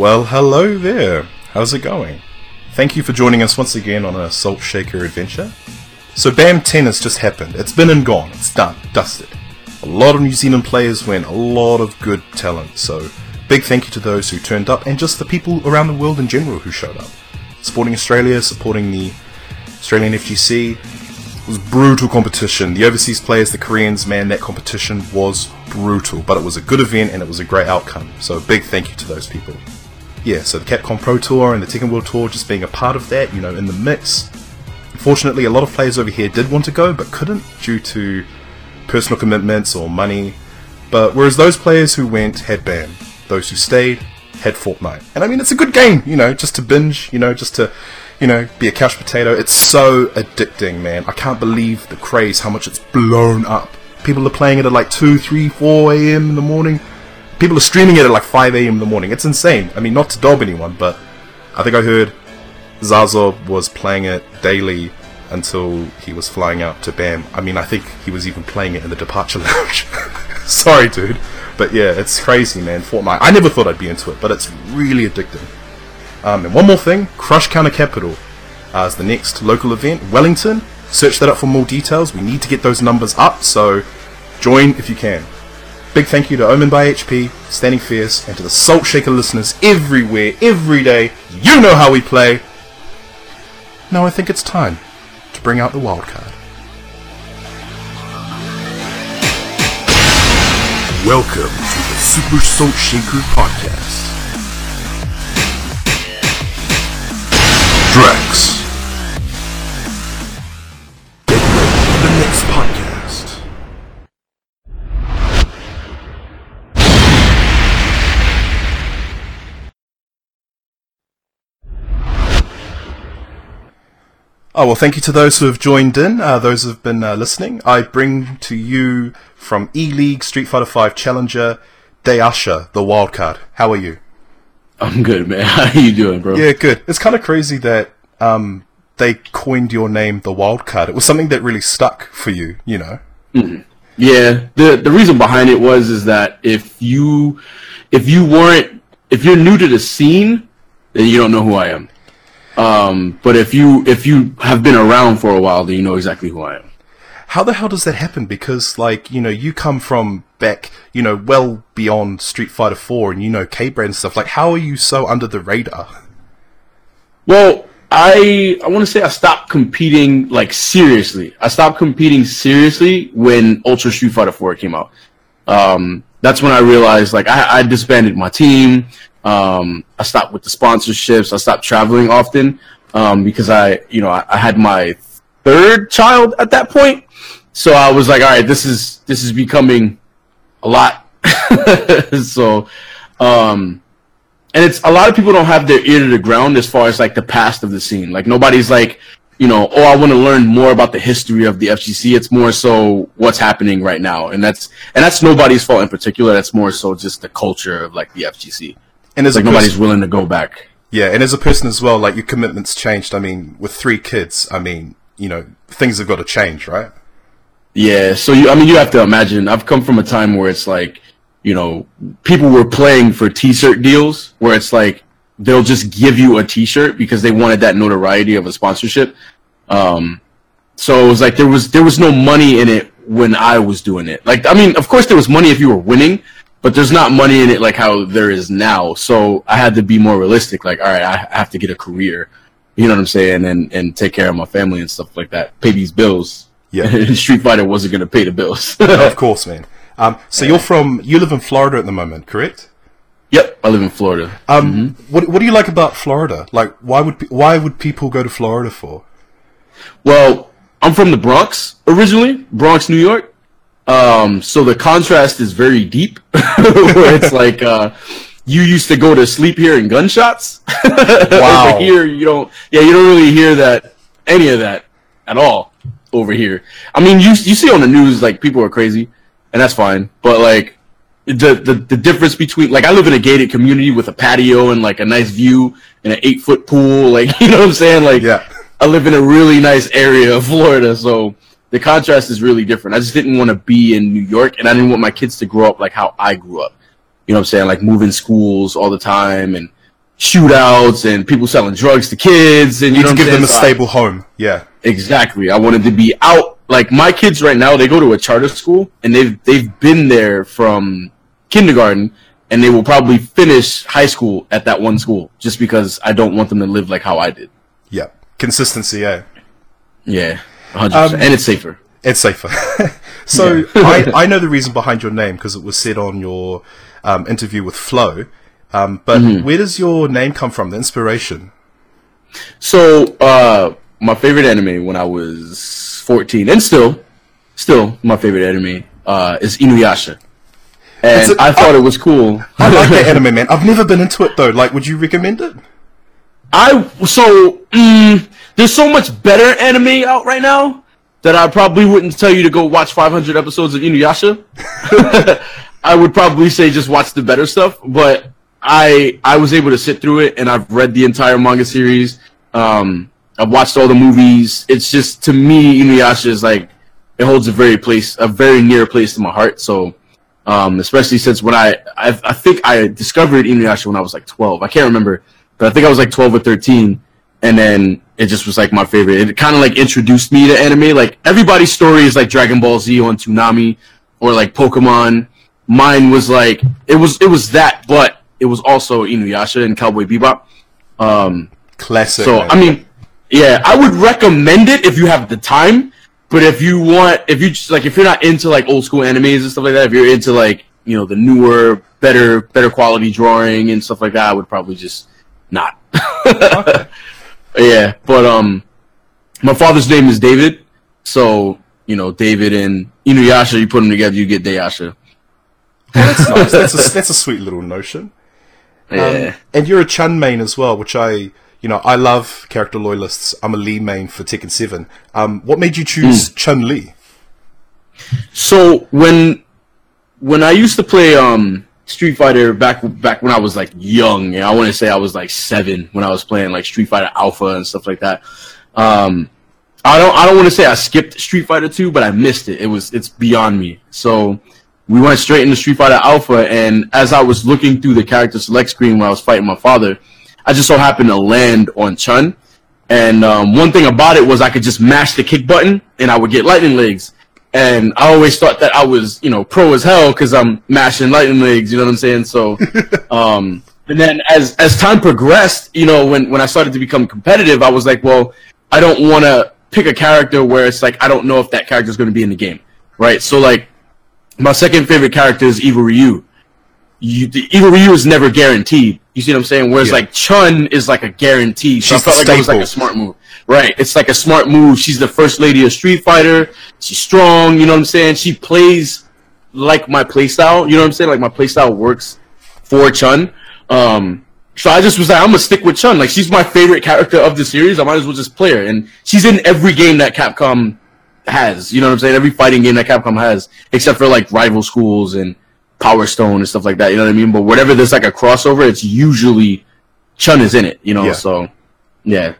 Well, hello there. How's it going? Thank you for joining us once again on a Salt Shaker adventure. So, BAM 10 has just happened. It's been and gone. It's done. Dusted. A lot of New Zealand players went, a lot of good talent. So, big thank you to those who turned up and just the people around the world in general who showed up. Supporting Australia, supporting the Australian FGC. It was brutal competition. The overseas players, the Koreans, man, that competition was brutal. But it was a good event and it was a great outcome. So, big thank you to those people yeah, so the Capcom Pro Tour and the Tekken World Tour just being a part of that, you know, in the mix. Fortunately, a lot of players over here did want to go, but couldn't due to personal commitments or money. But whereas those players who went had BAM, those who stayed had Fortnite. And I mean, it's a good game, you know, just to binge, you know, just to, you know, be a couch potato. It's so addicting, man. I can't believe the craze, how much it's blown up. People are playing it at like 2, 3, 4 a.m. in the morning people are streaming it at like 5 a.m. in the morning. It's insane. I mean, not to dob anyone, but I think I heard Zazo was playing it daily until he was flying out to BAM. I mean, I think he was even playing it in the departure lounge. Sorry, dude. But yeah, it's crazy, man. Fortnite. I never thought I'd be into it, but it's really addicting. Um, and one more thing Crush Counter Capital uh, is the next local event. Wellington. Search that up for more details. We need to get those numbers up, so join if you can. Big thank you to Omen by HP, Standing Fierce, and to the Salt Shaker listeners everywhere, every day. You know how we play. Now I think it's time to bring out the wild card. Welcome to the Super Salt Shaker Podcast. Drex. Oh, well, thank you to those who have joined in, uh, those who have been uh, listening. I bring to you from E League Street Fighter V Challenger, Dayasha, the wildcard. How are you? I'm good, man. How are you doing, bro? Yeah, good. It's kind of crazy that um, they coined your name the wildcard. It was something that really stuck for you, you know? Yeah. The the reason behind it was is that if you if you weren't if you're new to the scene, then you don't know who I am. Um, but if you if you have been around for a while, then you know exactly who I am. How the hell does that happen? Because, like, you know, you come from back, you know, well beyond Street Fighter 4 and you know K-Brad stuff. Like, how are you so under the radar? Well, I I want to say I stopped competing like seriously. I stopped competing seriously when Ultra Street Fighter 4 came out. Um, that's when I realized like I, I disbanded my team. Um, I stopped with the sponsorships. I stopped traveling often um, because I you know I, I had my third child at that point. So I was like, all right, this is this is becoming a lot. so um and it's a lot of people don't have their ear to the ground as far as like the past of the scene. Like nobody's like, you know, oh, I want to learn more about the history of the FGC. It's more so what's happening right now, and that's and that's nobody's fault in particular. That's more so just the culture of like the FGC. And as like a person- nobody's willing to go back. Yeah, and as a person as well, like your commitments changed. I mean, with three kids, I mean, you know, things have got to change, right? Yeah, so you, I mean, you have to imagine. I've come from a time where it's like, you know, people were playing for T-shirt deals, where it's like they'll just give you a T-shirt because they wanted that notoriety of a sponsorship. Um, so it was like there was there was no money in it when I was doing it. Like, I mean, of course there was money if you were winning, but there's not money in it like how there is now. So I had to be more realistic. Like, all right, I have to get a career. You know what I'm saying, and and take care of my family and stuff like that. Pay these bills. Yeah. And Street Fighter wasn't going to pay the bills. No, of course, man. Um, so you're from, you live in Florida at the moment, correct? yep, I live in Florida. Um, what what do you like about Florida? Like, why would why would people go to Florida for? Well, I'm from the Bronx originally, Bronx, New York. Um, so the contrast is very deep, where it's like uh, you used to go to sleep hearing gunshots. Wow. Over here, you don't. Yeah, you don't really hear that any of that at all over here. I mean, you you see on the news like people are crazy, and that's fine. But like the the the difference between like I live in a gated community with a patio and like a nice view and an eight foot pool. Like you know what I'm saying? Like Yeah. I live in a really nice area of Florida, so the contrast is really different. I just didn't want to be in New York, and I didn't want my kids to grow up like how I grew up. You know what I'm saying? Like moving schools all the time and shootouts and people selling drugs to kids and you You know to give them a? So I- stable home. Yeah. Exactly. I wanted to be out. Like my kids right now, they go to a charter school and they've they've been there from kindergarten and they will probably finish high school at that one school just because I don't want them to live like how I did. Yeah. Consistency, eh? yeah. Yeah, 100%. Um, and it's safer. It's safer. so I, I know the reason behind your name because it was said on your um, interview with Flo. Um, but Mm-hmm. where does your name come from? The inspiration? So, uh, my favorite anime when I was 14 and still, still my favorite anime, uh, is Inuyasha. And a- I thought it was cool. I like that anime, man. I've never been into it though. Like, would you recommend it? I so mm, there's so much better anime out right now that I probably wouldn't tell you to go watch 500 episodes of Inuyasha. I would probably say just watch the better stuff, but I I was able to sit through it and I've read the entire manga series. Um, I've watched all the movies. It's just to me Inuyasha is like it holds a very place a very near place to my heart. So um, especially since when I, I I think I discovered Inuyasha when I was like 12. I can't remember, but I think I was like 12 or 13, and then it just was like my favorite. It kind of like introduced me to anime. Like everybody's story is like Dragon Ball Z on Toonami or like Pokemon. Mine was like it was it was that, but it was also Inuyasha and Cowboy Bebop. Um, Classic. so man. I mean, yeah, I would recommend it if you have the time. But if you want, if you just like, if you're not into like old school animes and stuff like that, if you're into like you know the newer, better, better quality drawing and stuff like that, I would probably just not. Yeah, but um, my father's name is David, so you know David and Inuyasha, you put them together, you get Dayasha. that's nice. That's a, that's a sweet little notion. Yeah. Um, and you're a Chun main as well, which I, you know, I love character loyalists. I'm a Lee main for Tekken 7. Um, what made you choose Hmm. Chun Li? So when when I used to play um Street Fighter back back when I was like young, yeah, I want to say I was like seven when I was playing like Street Fighter Alpha and stuff like that. Um, I don't I don't want to say I skipped Street Fighter two, but I missed it. It was it's beyond me. So we went straight into Street Fighter Alpha, and as I was looking through the character select screen when I was fighting my father, I just so happened to land on Chun. And um, one thing about it was I could just mash the kick button and I would get lightning legs. And I always thought that I was, you know, pro as hell because I'm mashing lightning legs. You know what I'm saying? So, um, and then as as time progressed, you know, when when I started to become competitive, I was like, well, I don't want to pick a character where it's like I don't know if that character is going to be in the game, right? So like, my second favorite character is Evil Ryu. You, the Evil Ryu is never guaranteed. You see what I'm saying? Whereas Yeah. like Chun is like a guarantee. So She's I felt like it was like a smart move. Right. It's like a smart move. She's the first lady of Street Fighter. She's strong. You know what I'm saying? She plays like my playstyle. You know what I'm saying? Like my playstyle works for Chun. Um, so I just was like, I'm gonna stick with Chun. Like she's my favorite character of the series. I might as well just play her. And she's in every game that Capcom has. You know what I'm saying? Every fighting game that Capcom has, except for like Rival Schools and Power Stone and stuff like that. You know what I mean? But whatever there's like a crossover, it's usually Chun is in it. You know? Yeah. So yeah.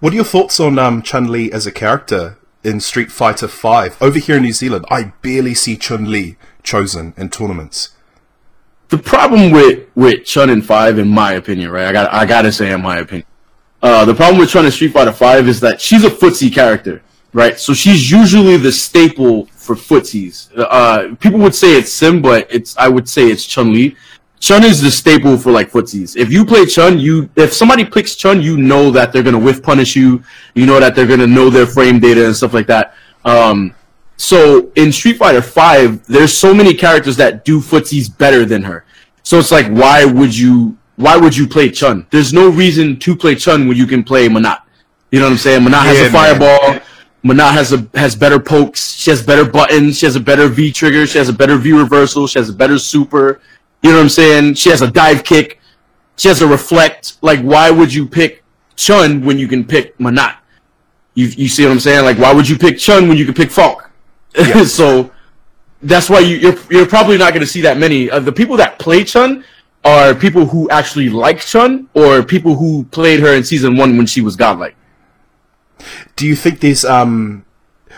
What are your thoughts on um, Chun Li as a character in Street Fighter V? Over here in New Zealand, I barely see Chun Li chosen in tournaments. the problem with with Chun in Five, in my opinion, right? I got I gotta say, in my opinion, uh, the problem with Chun in Street Fighter Five is that she's a footsie character, right? So she's usually the staple for footsies. Uh, people would say it's Sim, but it's I would say it's Chun Li. Chun is the staple for like footsies. If you play Chun, you if somebody picks Chun, you know that they're gonna whiff punish you. You know that they're gonna know their frame data and stuff like that. Um, so in Street Fighter Five, there's so many characters that do footsies better than her. So it's like, why would you? Why would you play Chun? There's no reason to play Chun when you can play Menat. You know what I'm saying? Menat has Yeah, a man. fireball. Menat has a has better pokes. She has better buttons. She has a better V trigger. She has a better V reversal. She has a better super. You know what I'm saying? She has a dive kick. She has a reflect. Like, why would you pick Chun when you can pick Menat? You you see what I'm saying? Like, why would you pick Chun when you can pick Falke? so that's why you, you're you're probably not going to see that many. Uh, the people that play Chun are people who actually like Chun, or people who played her in season one when she was godlike. Do you think there's um,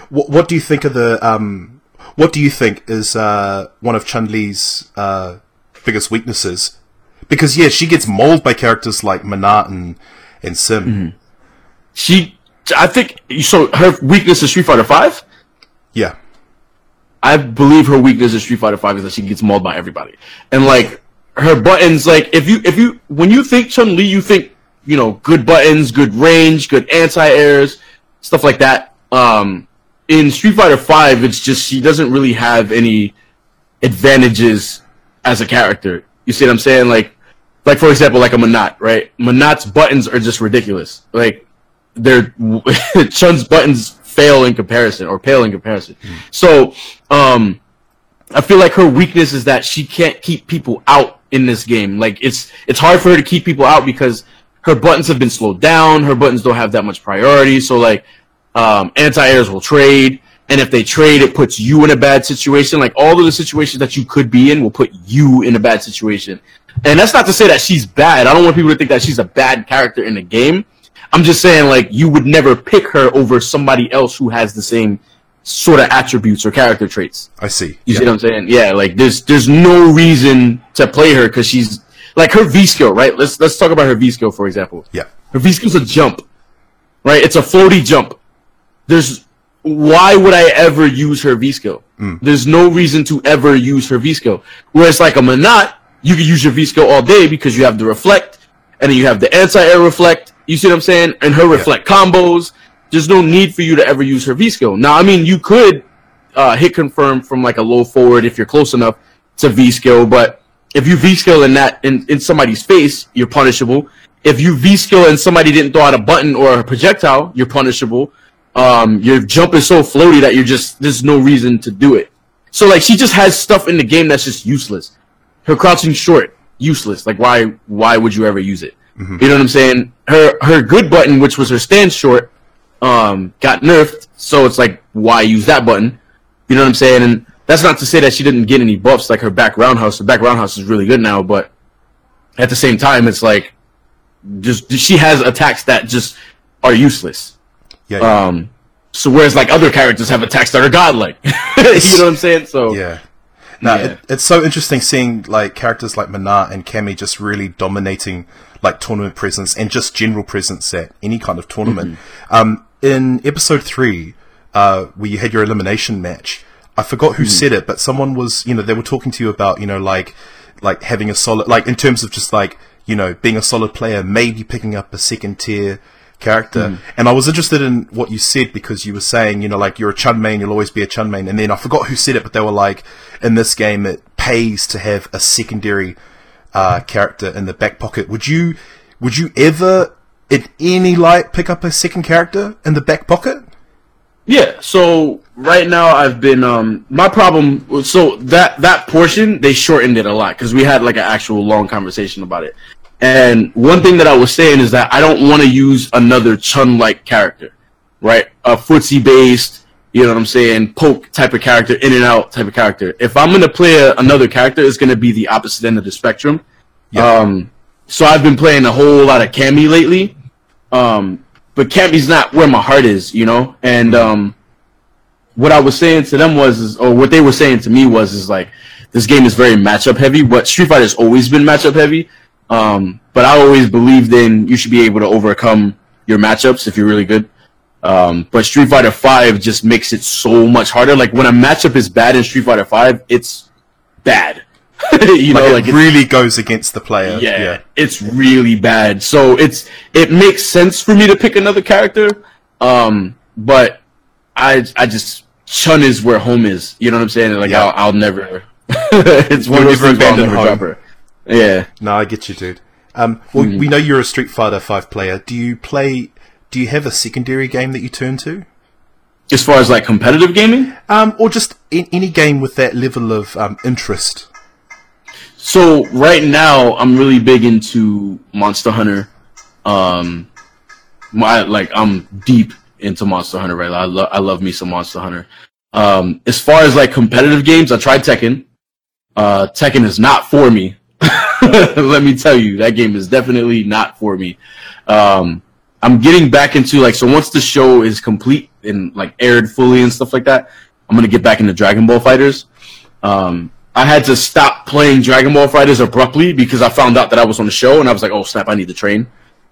what what do you think of the um, what do you think is uh one of Chun Li's uh biggest weaknesses? because yeah, she gets mauled by characters like Menat and and Sim. Mm-hmm. She, I think, so her weakness is Street Fighter Five. Yeah, I believe her weakness in Street Fighter Five is that she gets mauled by everybody, and like her buttons, like if you if you when you think Chun Li, you think you know good buttons, good range, good anti airs, stuff like that. Um, in Street Fighter Five, it's just she doesn't really have any advantages as a character. You see what I'm saying? Like, like for example, like a Menat, right? Menat's buttons are just ridiculous. Like, they're Chun's buttons fail in comparison or pale in comparison. Mm. So, um, I feel like her weakness is that she can't keep people out in this game. Like, it's it's hard for her to keep people out because her buttons have been slowed down. Her buttons don't have that much priority. So, like, um, anti-airs will trade. And if they trade, it puts you in a bad situation. Like all of the situations that you could be in will put you in a bad situation. And that's not to say that she's bad. I don't want people to think that she's a bad character in the game. I'm just saying like you would never pick her over somebody else who has the same sort of attributes or character traits. I see. You yeah. see what I'm saying? Yeah, like there's there's no reason to play her because she's like her V skill, right? Let's let's talk about her V skill for example. Yeah. Her V skill's a jump, right? It's a floaty jump. There's why would I ever use her V skill? Mm. There's no reason to ever use her V skill. Whereas like a Menat, you can use your V skill all day because you have the reflect, and then you have the anti-air reflect. You see what I'm saying? And her reflect yeah. combos. There's no need for you to ever use her V skill. Now, I mean, you could uh, hit confirm from like a low forward if you're close enough to V skill, but if you V skill in that in, in somebody's face, you're punishable. If you V skill and somebody didn't throw out a button or a projectile, you're punishable um, your jump is so floaty that you're just there's no reason to do it. So like she just has stuff in the game that's just useless. Her crouching short, useless. Like why why would you ever use it? Mm-hmm. You know what I'm saying? Her her good button, which was her stand short, um, got nerfed. So it's like why use that button? You know what I'm saying? And that's not to say that she didn't get any buffs like her back roundhouse. Her back roundhouse is really good now, but at the same time, it's like just she has attacks that just are useless. Yeah, yeah. Um, so whereas like other characters have attacks that are godlike, you know what I'm saying? So yeah. Now yeah. it, it's so interesting seeing like characters like Menat and Cammy just really dominating like tournament presence and just general presence at any kind of tournament. Mm-hmm. Um, in episode three, uh, where you had your elimination match, I forgot who mm. said it, but someone was, you know, they were talking to you about, you know, like, like having a solid, like in terms of just like, you know, being a solid player, maybe picking up a second tier character. Mm. And I was interested in what you said because you were saying, you know, like you're a Chun main, you'll always be a Chun main. And then I forgot who said it, but they were like, in this game, it pays to have a secondary uh, character in the back pocket. Would you, would you ever, in any light, pick up a second character in the back pocket? Yeah. So right now, I've been um my problem. So that that portion they shortened it a lot because we had like an actual long conversation about it. And one thing that I was saying is that I don't want to use another Chun-like character, right? A footsie based, you know what I'm saying, poke type of character, in and out type of character. If I'm going to play a, another character, it's going to be the opposite end of the spectrum. Yeah. Um, so I've been playing a whole lot of Cammy lately. Um, but Cammy's not where my heart is, you know? And, um, what I was saying to them was, is, or what they were saying to me was, is like, this game is very matchup heavy, but Street Fighter has always been matchup heavy. Um, but I always believed in you should be able to overcome your matchups if you're really good. Um, but Street Fighter Five just makes it so much harder. Like when a matchup is bad in Street Fighter Five, it's bad. you like know, like it really goes against the player. Yeah, yeah, it's really bad. So it's it makes sense for me to pick another character. Um, but I I just Chun is where home is. You know what I'm saying? Like yeah. I'll, I'll never. it's one of those things I'll never drop her. Yeah. No, I get you, dude. Um, well, mm. we know you're a Street Fighter Five player. Do you play? Do you have a secondary game that you turn to? As far as like competitive gaming, um, or just in, any game with that level of um, interest. So right now, I'm really big into Monster Hunter. Um, my like I'm deep into Monster Hunter. Right, I love I love me some Monster Hunter. Um, as far as like competitive games, I tried Tekken. Uh, Tekken is not for me. Let me tell you, that game is definitely not for me. Um, I'm getting back into like so once the show is complete and like aired fully and stuff like that, I'm gonna get back into Dragon Ball Fighters. Um, I had to stop playing Dragon Ball Fighters abruptly because I found out that I was on the show and I was like, oh snap, I need to train.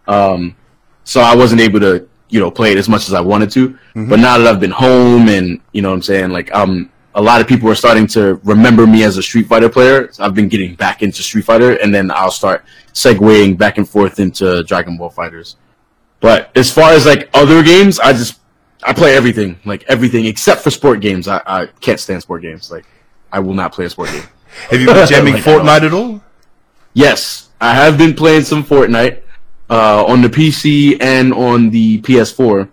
Um, so I wasn't able to, you know, play it as much as I wanted to. Mm-hmm. But now that I've been home and you know what I'm saying, like um, a lot of people are starting to remember me as a Street Fighter player. So I've been getting back into Street Fighter, and then I'll start segueing back and forth into Dragon Ball Fighters. But as far as like other games, I just I play everything, like everything except for sport games. I, I can't stand sport games. Like I will not play a sport game. have you been jamming like, Fortnite at all? Yes, I have been playing some Fortnite uh, on the PC and on the PS4.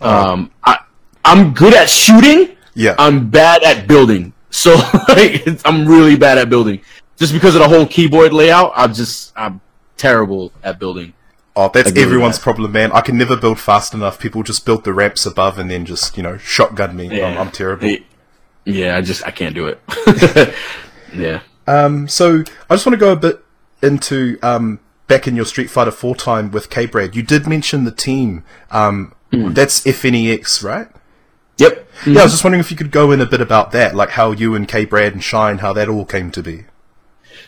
Um, I I'm good at shooting. Yeah, I'm bad at building. So like, I'm really bad at building. Just because of the whole keyboard layout, I'm just I'm terrible at building. Oh, that's everyone's that. problem, man. I can never build fast enough. People just build the ramps above and then just, you know, shotgun me. Yeah. I'm, I'm terrible. Yeah, I just, I can't do it. yeah. Um, so I just want to go a bit into, um, back in your Street Fighter 4 time with K-Brad. You did mention the team. Um, mm. that's FNEX, right? Yep. Mm-hmm. Yeah, I was just wondering if you could go in a bit about that, like how you and K-Brad and Shine, how that all came to be.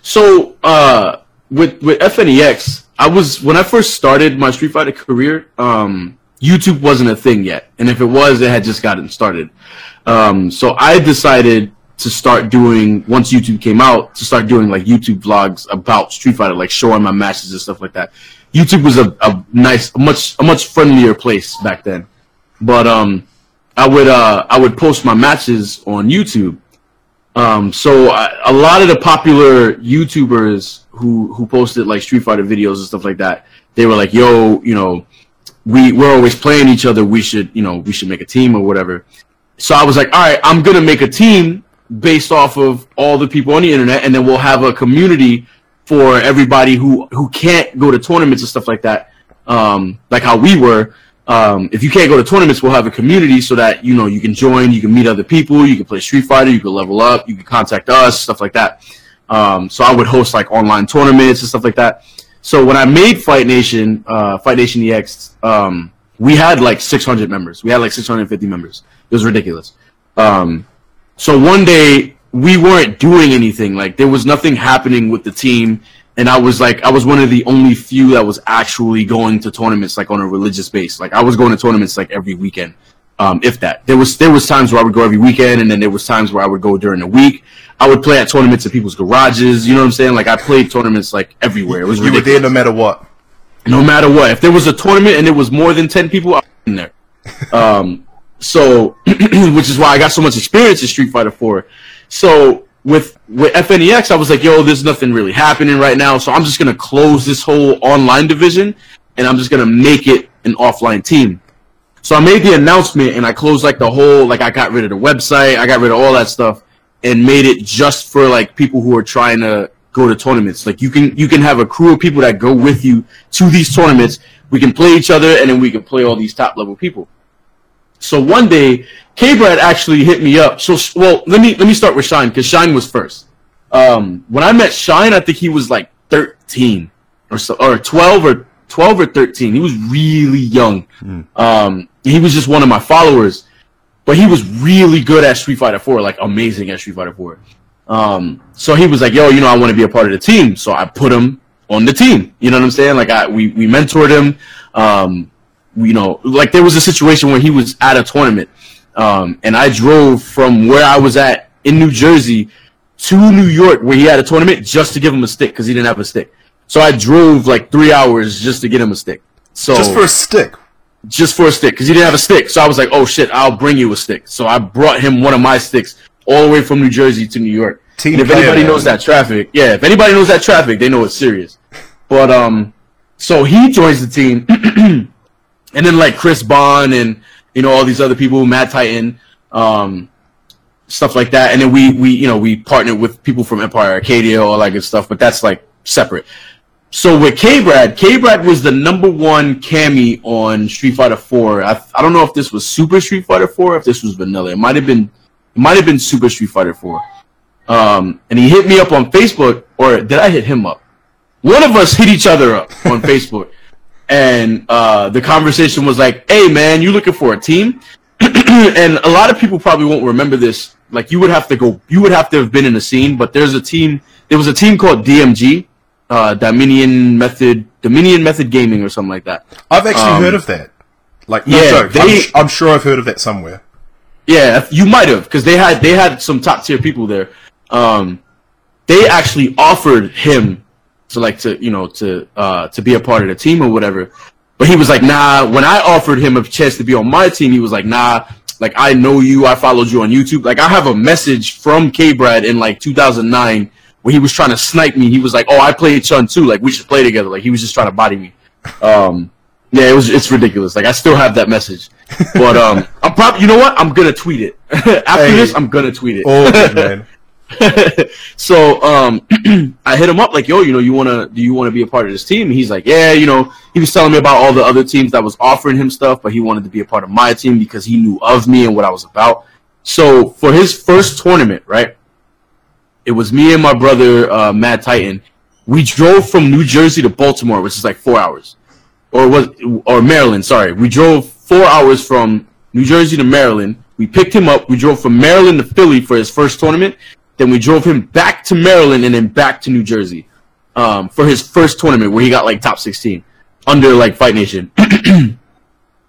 So, uh, with, with FNEX, I was when I first started my Street Fighter career. Um, YouTube wasn't a thing yet, and if it was, it had just gotten started. Um, so I decided to start doing once YouTube came out to start doing like YouTube vlogs about Street Fighter, like showing my matches and stuff like that. YouTube was a, a nice, a much a much friendlier place back then. But um, I would uh, I would post my matches on YouTube. Um, so I, a lot of the popular YouTubers who who posted like Street Fighter videos and stuff like that. They were like, "Yo, you know, we we're always playing each other. We should, you know, we should make a team or whatever." So I was like, "All right, I'm gonna make a team based off of all the people on the internet, and then we'll have a community for everybody who who can't go to tournaments and stuff like that, um, like how we were." Um, if you can't go to tournaments, we'll have a community so that you know you can join, you can meet other people, you can play Street Fighter, you can level up, you can contact us, stuff like that. Um, so I would host like online tournaments and stuff like that. So when I made Fight Nation, uh, Fight Nation EX, um, we had like 600 members. We had like 650 members. It was ridiculous. Um, so one day we weren't doing anything. Like there was nothing happening with the team. And I was like, I was one of the only few that was actually going to tournaments like on a religious base. Like I was going to tournaments like every weekend, um, if that. There was there was times where I would go every weekend, and then there was times where I would go during the week. I would play at tournaments in people's garages. You know what I'm saying? Like I played tournaments like everywhere. It was you ridiculous. were there no matter what. No matter what. If there was a tournament and it was more than ten people, I was in there. Um, so, which is why I got so much experience in Street Fighter 4. So with with FNEX, I was like, yo, there's nothing really happening right now, so I'm just gonna close this whole online division and I'm just gonna make it an offline team. So I made the announcement and I closed like the whole like I got rid of the website, I got rid of all that stuff and made it just for like people who are trying to go to tournaments. Like you can you can have a crew of people that go with you to these tournaments. We can play each other, and then we can play all these top level people. So one day, K Brad actually hit me up. So well, let me let me start with Shine because Shine was first. Um, when I met Shine, I think he was like 13 or so, or 12 or 12 or 13. He was really young. Mm. Um, he was just one of my followers but he was really good at Street Fighter 4, like amazing at Street Fighter 4. Um, so he was like, yo, you know, I want to be a part of the team. So I put him on the team. You know what I'm saying? Like I, we, we mentored him. Um, you know, like there was a situation where he was at a tournament. Um, and I drove from where I was at in New Jersey to New York where he had a tournament just to give him a stick because he didn't have a stick. So I drove like three hours just to get him a stick. So just for a stick just for a stick because he didn't have a stick. So I was like, oh shit, I'll bring you a stick. So I brought him one of my sticks all the way from New Jersey to New York. Team and if anybody knows that traffic, yeah, if anybody knows that traffic, they know it's serious. But um, so he joins the team, and then like Chris Bond and you know all these other people, Matt Titan, um, stuff like that. And then we we you know we partnered with people from Empire Arcadia, all that good stuff. But that's like separate. So with K-Brad, K-Brad was the number one Cammy on Street Fighter 4. I, I don't know if this was Super Street Fighter 4 if this was vanilla. It might have been it might have been Super Street Fighter 4. Um, and he hit me up on Facebook, or did I hit him up? One of us hit each other up on Facebook. And uh, the conversation was like, hey man, you looking for a team? and a lot of people probably won't remember this like you would have to go, you would have to have been in the scene. But there's a team. There was a team called DMG, uh, Dominion Method, Dominion Method Gaming, or something like that. I've actually Um, heard of that. Like, no yeah, joke. they- I'm, I'm sure I've heard of that somewhere. Yeah, you might have because they had they had some top tier people there. Um, they actually offered him to like to you know to uh to be a part of the team or whatever, but he was like, nah. When I offered him a chance to be on my team, he was like, nah. Like I know you, I followed you on YouTube. Like I have a message from K Brad in like 2009 where he was trying to snipe me. He was like, oh, I played Chun too. Like we should play together. Like he was just trying to body me. Um, yeah, it was it's ridiculous. Like I still have that message, but um, I'm probably you know what? I'm gonna tweet it after Hey. this. I'm gonna tweet it. Good, man. so um, I hit him up like, yo, you know, you wanna do you wanna be a part of this team? And he's like, yeah, you know, he was telling me about all the other teams that was offering him stuff, but he wanted to be a part of my team because he knew of me and what I was about. So for his first tournament, right? It was me and my brother, uh, Matt Titan. We drove from New Jersey to Baltimore, which is like four hours, or was or Maryland. Sorry, we drove four hours from New Jersey to Maryland. We picked him up. We drove from Maryland to Philly for his first tournament. Then we drove him back to Maryland and then back to New Jersey um, for his first tournament where he got like top 16 under like Fight Nation.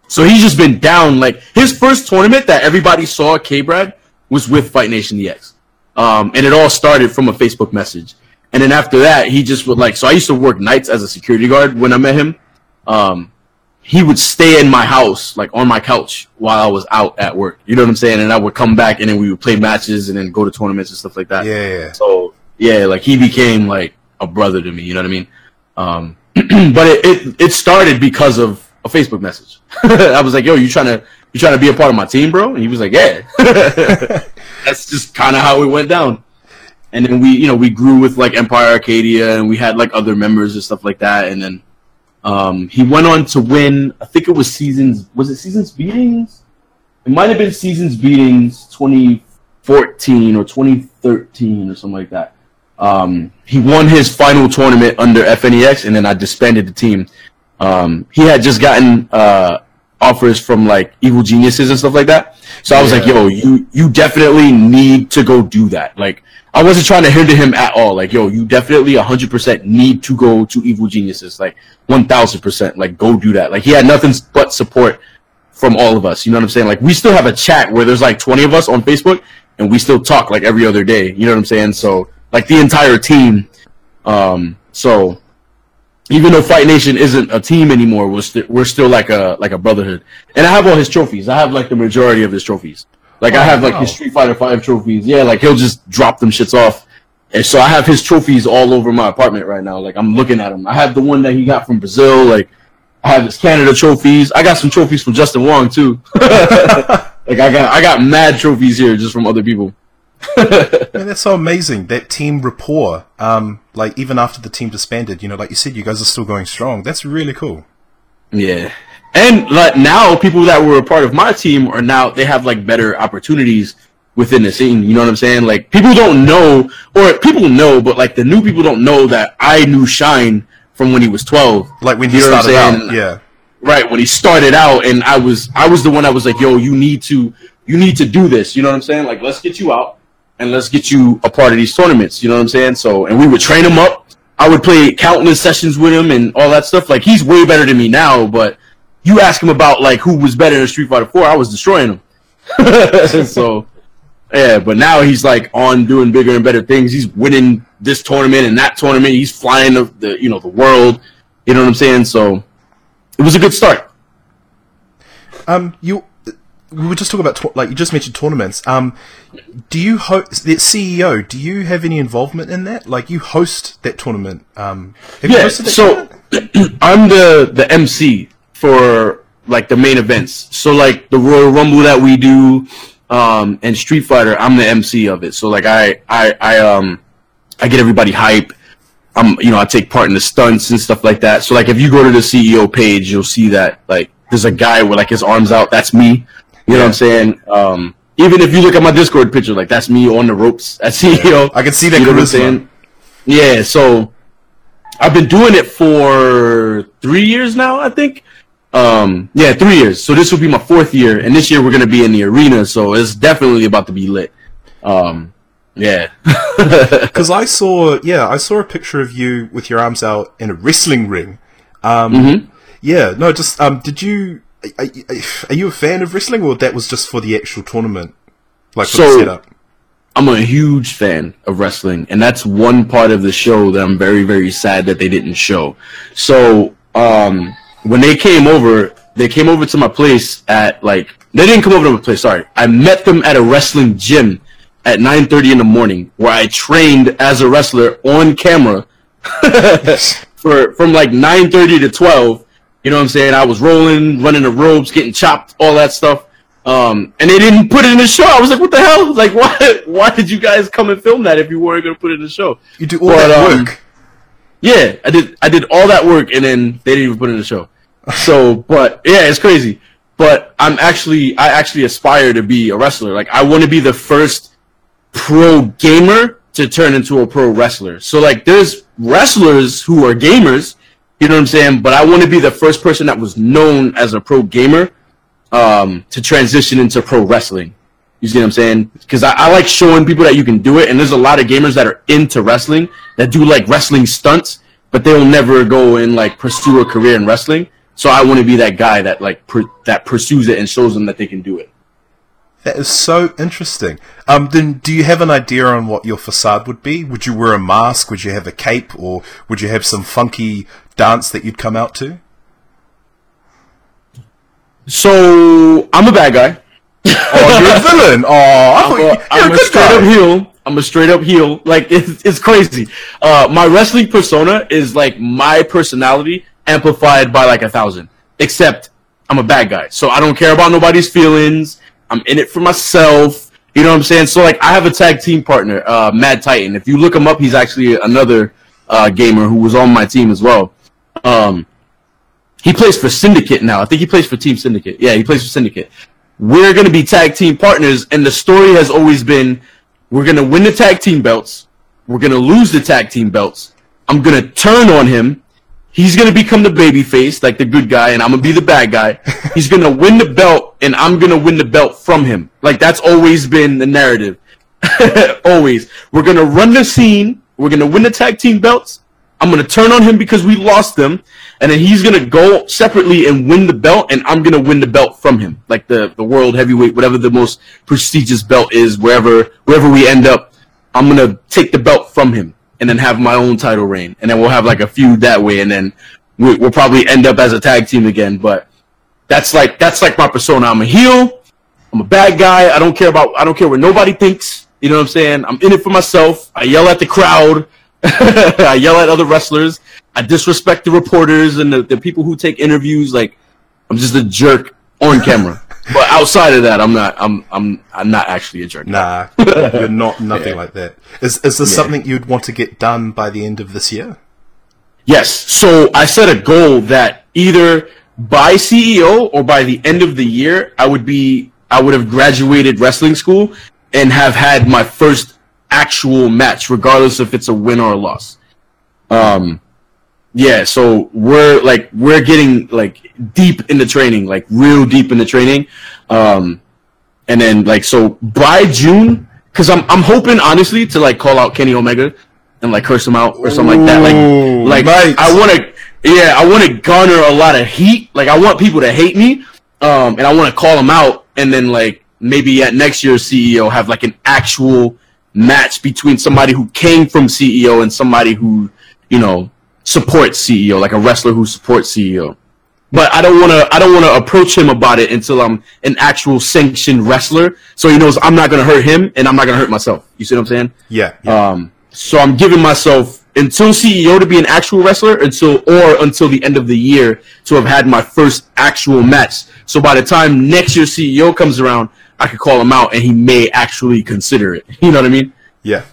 so he's just been down. Like his first tournament that everybody saw K Brad was with Fight Nation EX. Um, and it all started from a Facebook message. And then after that, he just would like, so I used to work nights as a security guard when I met him. Um, he would stay in my house, like on my couch while I was out at work. You know what I'm saying? And I would come back and then we would play matches and then go to tournaments and stuff like that. Yeah. So yeah, like he became like a brother to me. You know what I mean? Um, but it, it it started because of a Facebook message. I was like, "Yo, you trying to you trying to be a part of my team, bro?" And he was like, "Yeah." That's just kind of how it went down. And then we, you know, we grew with like Empire Arcadia, and we had like other members and stuff like that. And then um, he went on to win. I think it was seasons. Was it seasons beatings? It might have been seasons beatings 2014 or 2013 or something like that. Um, he won his final tournament under FNEX, and then I disbanded the team. Um, he had just gotten uh, offers from like Evil Geniuses and stuff like that. So I was like, "Yo, you you definitely need to go do that." Like I wasn't trying to hinder him at all. Like, "Yo, you definitely 100% need to go to Evil Geniuses." Like 1000%. Like go do that. Like he had nothing but support from all of us. You know what I'm saying? Like we still have a chat where there's like 20 of us on Facebook and we still talk like every other day. You know what I'm saying? So like the entire team. Um, so even though Fight Nation isn't a team anymore, we're, st- we're still like a like a brotherhood. And I have all his trophies. I have like the majority of his trophies. Like I Oh, have like wow. his Street Fighter Five trophies. Yeah, like he'll just drop them shits off. And so I have his trophies all over my apartment right now. Like I'm looking at them. I have the one that he got from Brazil. Like I have his Canada trophies. I got some trophies from Justin Wong too. like I got I got mad trophies here just from other people. Man, that's so amazing. That team rapport. Um, like even after the team disbanded, you know, like you said, you guys are still going strong. That's really cool. Yeah. And like now people that were a part of my team are now they have like better opportunities within the scene. You know what I'm saying? Like people don't know or people know, but like the new people don't know that I knew Shine from when he was 12. Like when he You know started out. Yeah. right when he started out and i was i was the one that was like yo you need to you need to do this you know what i'm saying like let's get you out and let's get you a part of these tournaments you know what i'm saying? So and we would train him up. I would play countless sessions with him and all that stuff. Like he's way better than me now but you ask him about like who was better in street fighter 4 i was destroying him. So yeah but now he's like on doing bigger and better things. He's winning this tournament and that tournament. He's flying the, the you know the world. You know what i'm saying? So it was a good start. Um, you. We were just talking about like you just mentioned tournaments. Um, do you host the CEO? Do you have any involvement in that? Like you host that tournament? Um, have you Yeah, so tournament? I'm the the MC for like the main events. So like the Royal Rumble that we do, um, and Street Fighter, I'm the MC of it. So like I I I um I get everybody hype. I'm you know I take part in the stunts and stuff like that. So like if you go to the CEO page, you'll see that like there's a guy with like his arms out. That's me. You know what I'm saying? Um, even if you look at my Discord picture, like that's me on the ropes as CEO. I can see that You know what I'm saying? Yeah, so I've been doing it for three years now, I think. Um, yeah, three years. So this will be my fourth year, and this year we're gonna be in the arena, so it's definitely about to be lit. Um, yeah. Because I saw, yeah, I saw a picture of you with your arms out in a wrestling ring. Um, Mm-hmm. Yeah, no, just um, did you? Are, are you a fan of wrestling, or that was just for the actual tournament, like for the setup? I'm a huge fan of wrestling, and that's one part of the show that I'm very, very sad that they didn't show. So, um, when they came over, they came over to my place at like they didn't come over to my place. Sorry, I met them at a wrestling gym at 9:30 in the morning, where I trained as a wrestler on camera for from like 9:30 to 12. You know what I'm saying? I was rolling, running the ropes, getting chopped, all that stuff. Um, and they didn't put it in the show. I was like, what the hell? Like, why? Why did you guys come and film that if you weren't gonna put it in the show? You do all But, that um, work. Yeah, I did. I did all that work, and then they didn't even put it in the show. So, but yeah, it's crazy. But I'm actually, I actually aspire to be a wrestler. Like, I want to be the first pro gamer to turn into a pro wrestler. So, like, there's wrestlers who are gamers. You know what I'm saying? But I want to be the first person that was known as a pro gamer um, to transition into pro wrestling. You see what I'm saying? Because I, I like showing people that you can do it, and there's a lot of gamers that are into wrestling that do like wrestling stunts, but they'll never go and like pursue a career in wrestling. So I want to be that guy that like per- that pursues it and shows them that they can do it. That is so interesting. Um, then do you have an idea on what your facade would be? Would you wear a mask? Would you have a cape, or would you have some funky dance that you'd come out to? So I'm a bad guy. Oh, you're a villain. Oh, I'm a, I'm a a straight up heel. I'm a straight up heel. Like it's, it's crazy. Uh, my wrestling persona is like my personality amplified by like a thousand. Except I'm a bad guy, so I don't care about nobody's feelings. I'm in it for myself. You know what I'm saying? So like I have a tag team partner, uh, Mad Titan. If you look him up, he's actually another uh, gamer who was on my team as well. Um, he plays for Syndicate now. I think he plays for Team Syndicate. Yeah, he plays for Syndicate. We're going to be tag team partners, and the story has always been we're going to win the tag team belts. We're going to lose the tag team belts. I'm going to turn on him. He's going to become the baby face, like the good guy, and I'm going to be the bad guy. He's going to win the belt, and I'm going to win the belt from him. Like, that's always been the narrative. always. We're going to run the scene. We're going to win the tag team belts. I'm gonna turn on him because we lost them, and then he's gonna go separately and win the belt, and I'm gonna win the belt from him, like the the world heavyweight, whatever the most prestigious belt is, wherever wherever we end up, I'm gonna take the belt from him, and then have my own title reign, and then we'll have like a feud that way, and then we, we'll probably end up as a tag team again. But that's like that's like my persona. I'm a heel. I'm a bad guy. I don't care about. I don't care what nobody thinks. You know what I'm saying? I'm in it for myself. I yell at the crowd. I yell at other wrestlers. I disrespect the reporters and the, the people who take interviews. Like I'm just a jerk on camera. but outside of that, I'm not. I'm I'm I'm not actually a jerk. Nah, you're not nothing Yeah. like that. Is is this Yeah. something you'd want to get done by the end of this year? Yes. So I set a goal that either by CEO or by the end of the year, I would be, I would have graduated wrestling school and have had my first actual match, regardless if it's a win or a loss. Um, yeah. So we're like, we're getting like deep in the training, like real deep in the training. Um, and then like, so by June, cause I'm, I'm hoping honestly to like call out Kenny Omega and like curse him out or something like that. Like, like nice. I want to, yeah, I want to garner a lot of heat. Like, I want people to hate me, um, and I want to call them out, and then like maybe at next year's CEO have like an actual match between somebody who came from CEO and somebody who, you know, supports CEO, like a wrestler who supports CEO. But I don't want to. I don't want to approach him about it until I'm an actual sanctioned wrestler, so he knows I'm not going to hurt him and I'm not going to hurt myself. You see what I'm saying? Yeah, yeah. Um, so I'm giving myself until CEO to be an actual wrestler, until or until the end of the year to have had my first actual match. So by the time next year CEO comes around, I could call him out and he may actually consider it. You know what I mean? Yeah.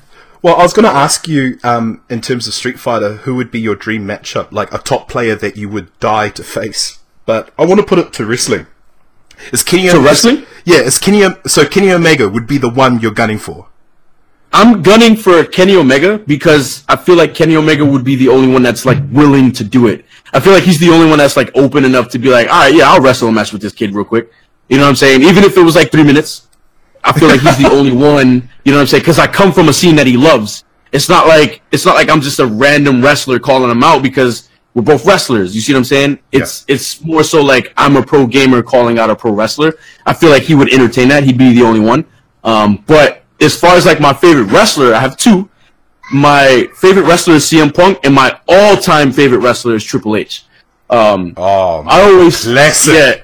Well, I was going to ask you, um, in terms of Street Fighter, who would be your dream matchup? Like a top player that you would die to face. But I want to put it to wrestling. Is Kenny To wrestling? Yeah, is Kenny? So Kenny Omega would be the one you're gunning for. I'm gunning for Kenny Omega because I feel like Kenny Omega would be the only one that's like willing to do it. I feel like he's the only one that's like open enough to be like, all right, yeah, I'll wrestle a match with this kid real quick. You know what I'm saying? Even if it was like three minutes, I feel like he's the only one. You know what I'm saying? Because I come from a scene that he loves. It's not like it's not like I'm just a random wrestler calling him out because we're both wrestlers. You see what I'm saying? It's yeah. it's more so like I'm a pro gamer calling out a pro wrestler. I feel like he would entertain that. He'd be the only one. Um, but as far as like my favorite wrestler, I have two. My favorite wrestler is CM Punk, and my all-time favorite wrestler is Triple H. Um, oh, I always lesson. yeah,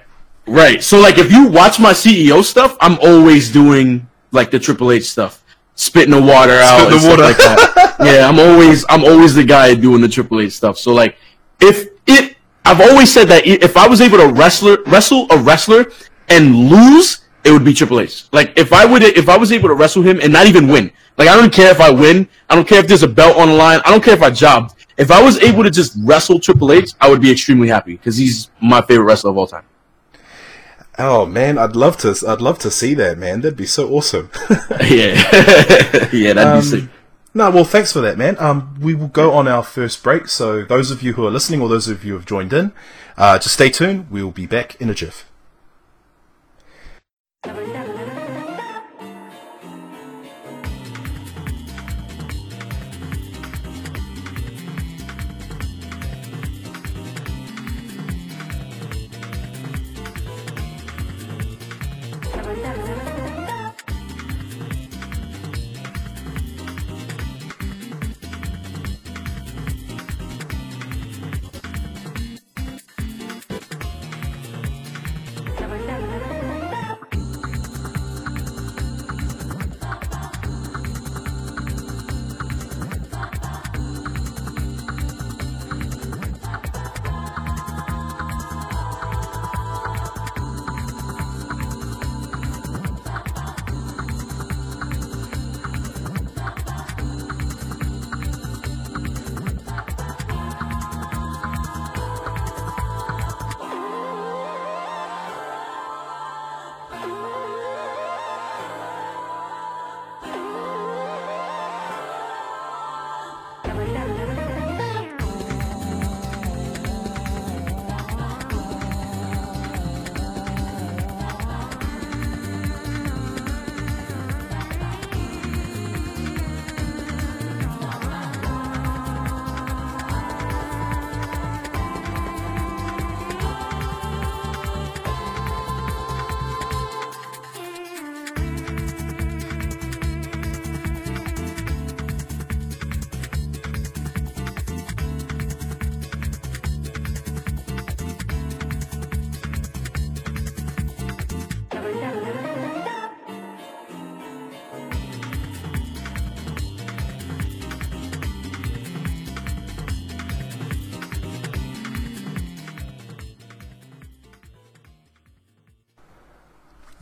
right. So like, if you watch my CEO stuff, I'm always doing like the Triple H stuff, spitting the water out, the water. like that. yeah, I'm always I'm always the guy doing the Triple H stuff. So like, if it, I've always said that if I was able to wrestler wrestle a wrestler and lose, it would be Triple H. Like if I would, if I was able to wrestle him and not even win, like I don't care if I win, I don't care if there's a belt on the line, I don't care if I jobbed. If I was able to just wrestle Triple H, I would be extremely happy because he's my favorite wrestler of all time. Oh man, I'd love to. I'd love to see that, man. That'd be so awesome. yeah, yeah, that'd um, be sick. No, well, thanks for that, man. Um, we will go on our first break. So those of you who are listening, or those of you who have joined in, uh, just stay tuned. We will be back in a jiff.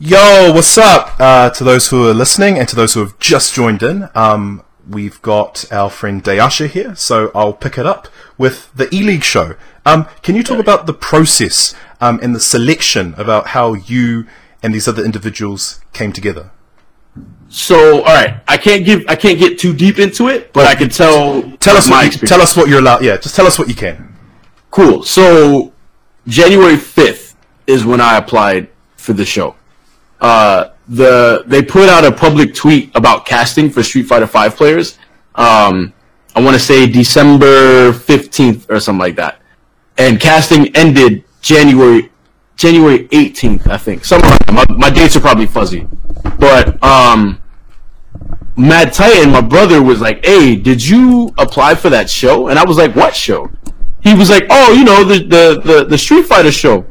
Yo, what's up? Uh, to those who are listening and to those who have just joined in, um, we've got our friend Dayasha here, so I'll pick it up with the E League show. Um, can you talk about the process um, and the selection about how you and these other individuals came together? So, all right, I can't give, I can't get too deep into it, but I can tell. Tell us my experience. Tell us what you're allowed. Yeah, just tell us what you can. Cool. So, January fifth is when I applied for the show uh, the they put out a public tweet about casting for Street Fighter Five players. Um, I want to say December fifteenth or something like that, and casting ended January January eighteenth, I think. Somewhere my, my dates are probably fuzzy, but um, Mad Titan, my brother was like, "Hey, did you apply for that show?" And I was like, "What show?" He was like, "Oh, you know the the the, the Street Fighter show,"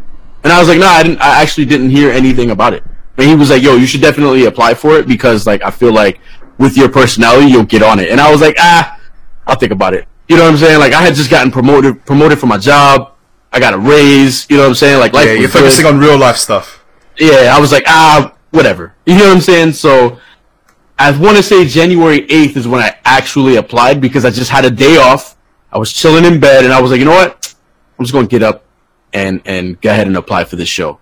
and I was like, "No, I didn't. I actually didn't hear anything about it." And he was like, "Yo, you should definitely apply for it because like I feel like with your personality you'll get on it." And I was like, "Ah, I'll think about it." You know what I'm saying? Like I had just gotten promoted promoted for my job. I got a raise. You know what I'm saying? Like life. Yeah, you're focusing on real life stuff. Yeah, I was like, ah, whatever. You know what I'm saying? So I want to say January 8th is when I actually applied because I just had a day off. I was chilling in bed and I was like, you know what? I'm just going to get up and, and go ahead and apply for this show.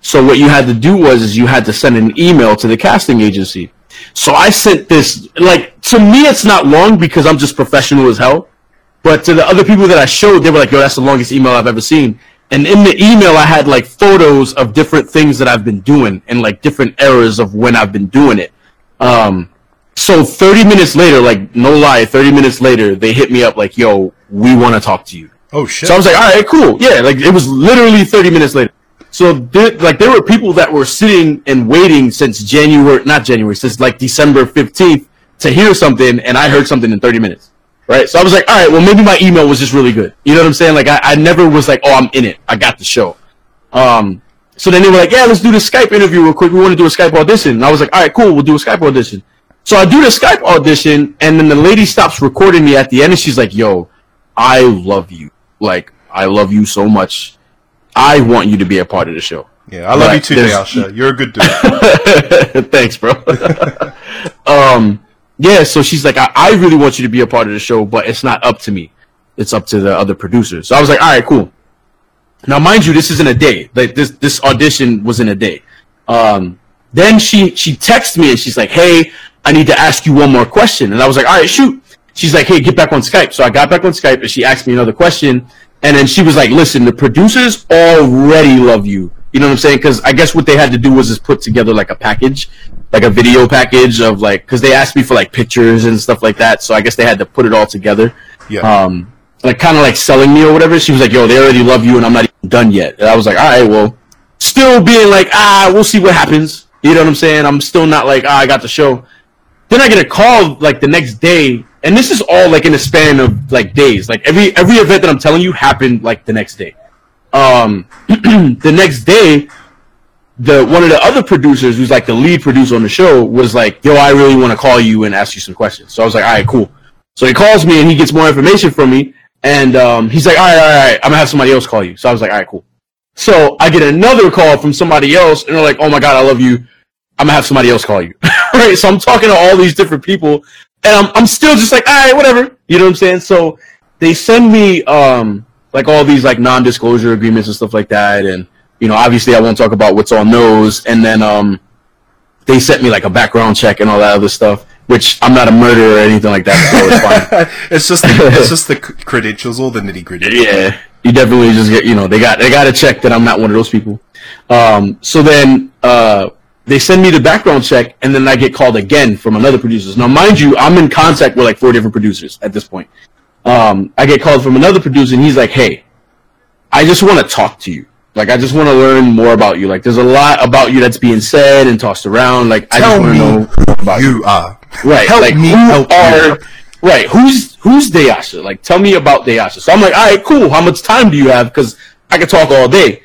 So what you had to do was is you had to send an email to the casting agency. So I sent this like to me it's not long because I'm just professional as hell. But to the other people that I showed, they were like, "Yo, that's the longest email I've ever seen." And in the email, I had like photos of different things that I've been doing and like different eras of when I've been doing it. Um, so 30 minutes later, like no lie, 30 minutes later, they hit me up like, yo, we want to talk to you. Oh shit! So I was like, all right, cool. Yeah, like it was literally 30 minutes later. So there, like there were people that were sitting and waiting since January, not January, since like December 15th to hear something, and I heard something in 30 minutes. Right. So I was like, all right, well maybe my email was just really good. You know what I'm saying? Like I, I never was like, oh, I'm in it. I got the show. Um. So then they were like, yeah, let's do the Skype interview real quick. We want to do a Skype audition. And I was like, all right, cool. We'll do a Skype audition. So I do the Skype audition, and then the lady stops recording me at the end, and she's like, yo, I love you. Like, I love you so much. I want you to be a part of the show. Yeah, I love you too, there's- Dayasha. You're a good dude. Thanks, bro. um, yeah, so she's like, I, I really want you to be a part of the show, but it's not up to me. It's up to the other producers. So I was like, all right, cool. Now, mind you, this isn't a day. Like this, this audition was in a day. Um, then she she texted me and she's like, "Hey, I need to ask you one more question." And I was like, "All right, shoot." She's like, "Hey, get back on Skype." So I got back on Skype and she asked me another question. And then she was like, "Listen, the producers already love you. You know what I'm saying? Because I guess what they had to do was just put together like a package, like a video package of like, because they asked me for like pictures and stuff like that. So I guess they had to put it all together. Yeah. Um, like kind of like selling me or whatever. She was like, "Yo, they already love you, and I'm not even done yet." And I was like, "All right, well." Still being like, ah, we'll see what happens. You know what I'm saying? I'm still not like, ah, I got the show. Then I get a call like the next day, and this is all like in a span of like days. Like every every event that I'm telling you happened like the next day. Um, the next day, the one of the other producers, who's like the lead producer on the show, was like, "Yo, I really want to call you and ask you some questions." So I was like, "All right, cool." So he calls me and he gets more information from me, and um, he's like, "All right, all right, all right, I'm gonna have somebody else call you." So I was like, "All right, cool." So I get another call from somebody else, and they're like, "Oh my god, I love you. I'm gonna have somebody else call you." right? So I'm talking to all these different people, and I'm I'm still just like, "All right, whatever." You know what I'm saying? So they send me um like all these like non-disclosure agreements and stuff like that, and you know, obviously I won't talk about what's on those, and then um they sent me like a background check and all that other stuff, which I'm not a murderer or anything like that, so it's fine. it's just the, it's just the credentials, all the nitty gritty. Yeah, you definitely just get you know they got they got to check that I'm not one of those people. Um, so then uh, they send me the background check, and then I get called again from another producer. Now, mind you, I'm in contact with like four different producers at this point. Um, I get called from another producer, and he's like, "Hey, I just want to talk to you. Like, I just want to learn more about you. Like, there's a lot about you that's being said and tossed around. Like, I just Tell want me to know more about you." You are. Right. Help like, me who help are, you. Right. Who's who's Dayasha? Like, tell me about Dayasha. So I'm like, all right, cool. How much time do you have? Because I could talk all day.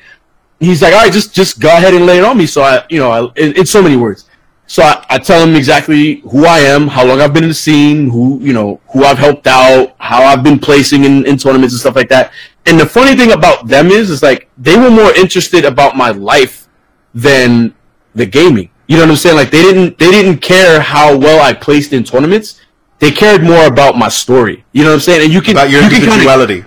He's like, all right, just just go ahead and lay it on me. So I, you know, I, in, in so many words. So I, I tell him exactly who I am, how long I've been in the scene, who you know, who I've helped out, how I've been placing in, in tournaments and stuff like that. And the funny thing about them is, is like they were more interested about my life than the gaming. You know what I'm saying? Like they didn't they didn't care how well I placed in tournaments. They cared more about my story. You know what I'm saying? And you can About your you can kinda- individuality.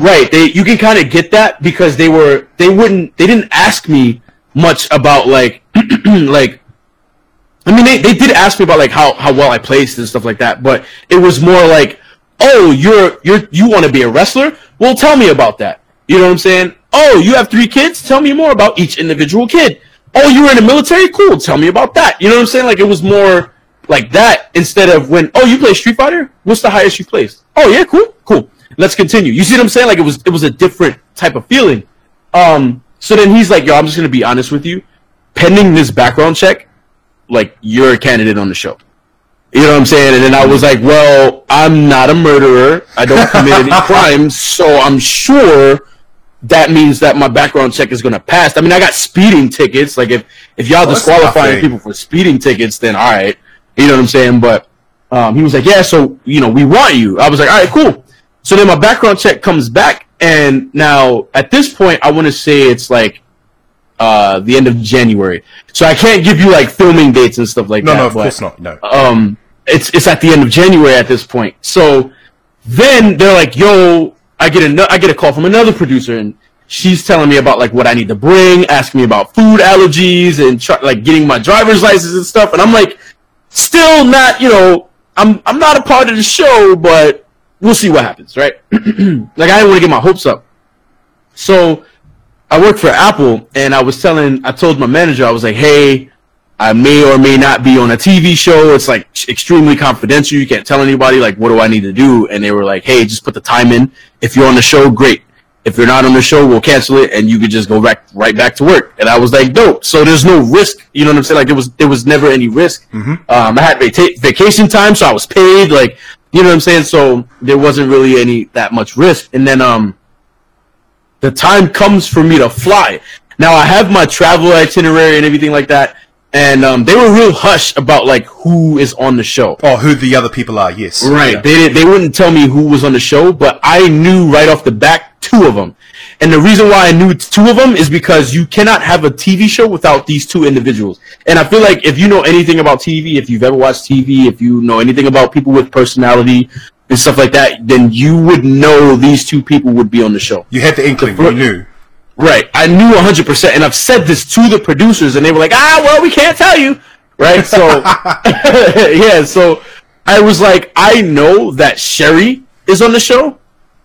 Right. They you can kind of get that because they were they wouldn't they didn't ask me much about like like I mean they, they did ask me about like how, how well I placed and stuff like that, but it was more like, oh, you're you're you want to be a wrestler? Well, tell me about that. You know what I'm saying? Oh, you have three kids? Tell me more about each individual kid. Oh, you were in the military? Cool. Tell me about that. You know what I'm saying? Like it was more like that instead of when oh you play Street Fighter? What's the highest you placed? Oh yeah, cool, cool. Let's continue. You see what I'm saying? Like it was it was a different type of feeling. Um. So then he's like, yo, I'm just gonna be honest with you. Pending this background check, like you're a candidate on the show. You know what I'm saying? And then I was like, well, I'm not a murderer. I don't commit any crimes, so I'm sure that means that my background check is going to pass. I mean, I got speeding tickets. Like if if y'all Well, disqualifying people for speeding tickets, then all right. You know what I'm saying? But um, he was like, yeah, so you know, we want you. I was like, all right, cool. So then my background check comes back, and now at this point, I want to say it's like uh, the end of January. So I can't give you like filming dates and stuff like No, that. no, no, of but- course not. No. um it's it's at the end of January at this point. So then they're like, "Yo, I get a I get a call from another producer and she's telling me about like what I need to bring, asking me about food allergies and try, like getting my driver's license and stuff." And I'm like, still not, you know, I'm I'm not a part of the show, but we'll see what happens, right? like I didn't want to get my hopes up. So I work for Apple, and I was telling, I told my manager, I was like, hey, I may or may not be on a TV show. It's like extremely confidential. You can't tell anybody. Like, what do I need to do? And they were like, hey, just put the time in. If you're on the show, great. If you're not on the show, we'll cancel it, and you could just go back right back to work. And I was like, dope. So there's no risk. You know what I'm saying? Like there was there was never any risk. Mm-hmm. Um, I had vaca- vacation time, so I was paid. Like you know what I'm saying? So there wasn't really any that much risk. And then um, the time comes for me to fly. Now I have my travel itinerary and everything like that, and um, they were real hush about like who is on the show. Oh, who the other people are? Yes. Right. Yeah. They they wouldn't tell me who was on the show, but I knew right off the back two of them. And the reason why I knew two of them is because you cannot have a TV show without these two individuals. And I feel like if you know anything about TV, if you've ever watched TV, if you know anything about people with personality and stuff like that, then you would know these two people would be on the show. You had the inkling. You knew. Right. I knew 100%. And I've said this to the producers, and they were like, ah, well, we can't tell you. Right. So, yeah. So I was like, I know that Sherry is on the show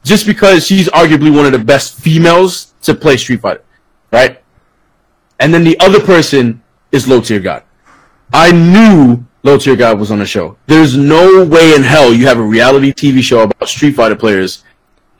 just because she's arguably one of the best females to play Street Fighter. Right. And then the other person is Low Tier God. I knew Low Tier God was on the show. There's no way in hell you have a reality TV show about Street Fighter players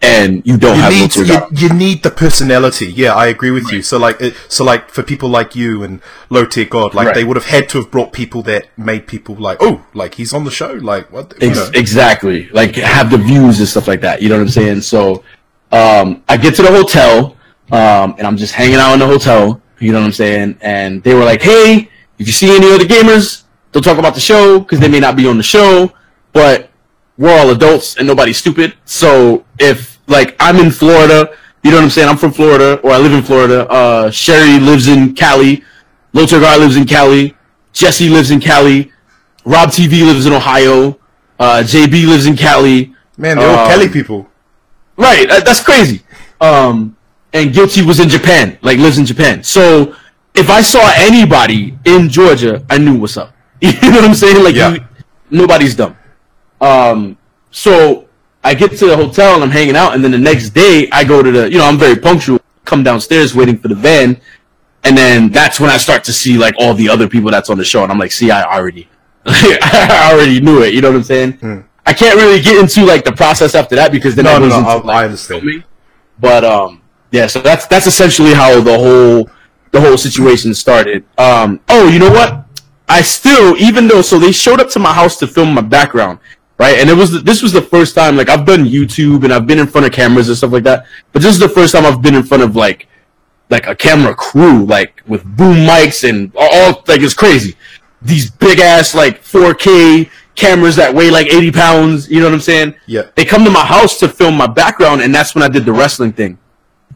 and you don't You have Low need Tier you, God. you need the personality. Yeah, I agree with you. So like so like for people like you and low tier god, like Right. they would have had to have brought people that made people like, oh, like he's on the show. Like what? Ex- exactly. Like have the views and stuff like that. You know what I'm saying? So um, I get to the hotel um, and I'm just hanging out in the hotel. You know what I'm saying? And they were like, "Hey, if you see any other gamers, don't talk about the show because they may not be on the show, but we're all adults and nobody's stupid. So if like I'm in Florida, you know what I'm saying? I'm from Florida or I live in Florida. Uh, Sherry lives in Cali. Guy lives in Cali. Jesse lives in Cali. Rob TV lives in Ohio. Uh, JB lives in Cali. Man, they're all Um, Cali people. Right, that's crazy. Um, and Guilty was in Japan, like lives in Japan. So if I saw anybody in Georgia, I knew what's up. You know what I'm saying? Like Yeah. you, nobody's dumb. Um, so I get to the hotel and I'm hanging out, and then the next day I go to the, you know, I'm very punctual. Come downstairs waiting for the van, and then that's when I start to see like all the other people that's on the show, and I'm like, see, I already, I already knew it. You know what I'm saying? I can't really get into like the process after that because then No, that no, no, into I- I like, understand. filming. But um, yeah. So that's that's essentially how the whole the whole situation started. Um, oh, you know what? I still, even though, so they showed up to my house to film my background, right? And it was this was the first time like I've done YouTube and I've been in front of cameras and stuff like that, but this is the first time I've been in front of like like a camera crew, like with boom mics and all, like it's crazy. These big ass like 4K cameras that weigh like 80 pounds. You know what I'm saying? Yeah. They come to my house to film my background, and that's when I did the wrestling thing.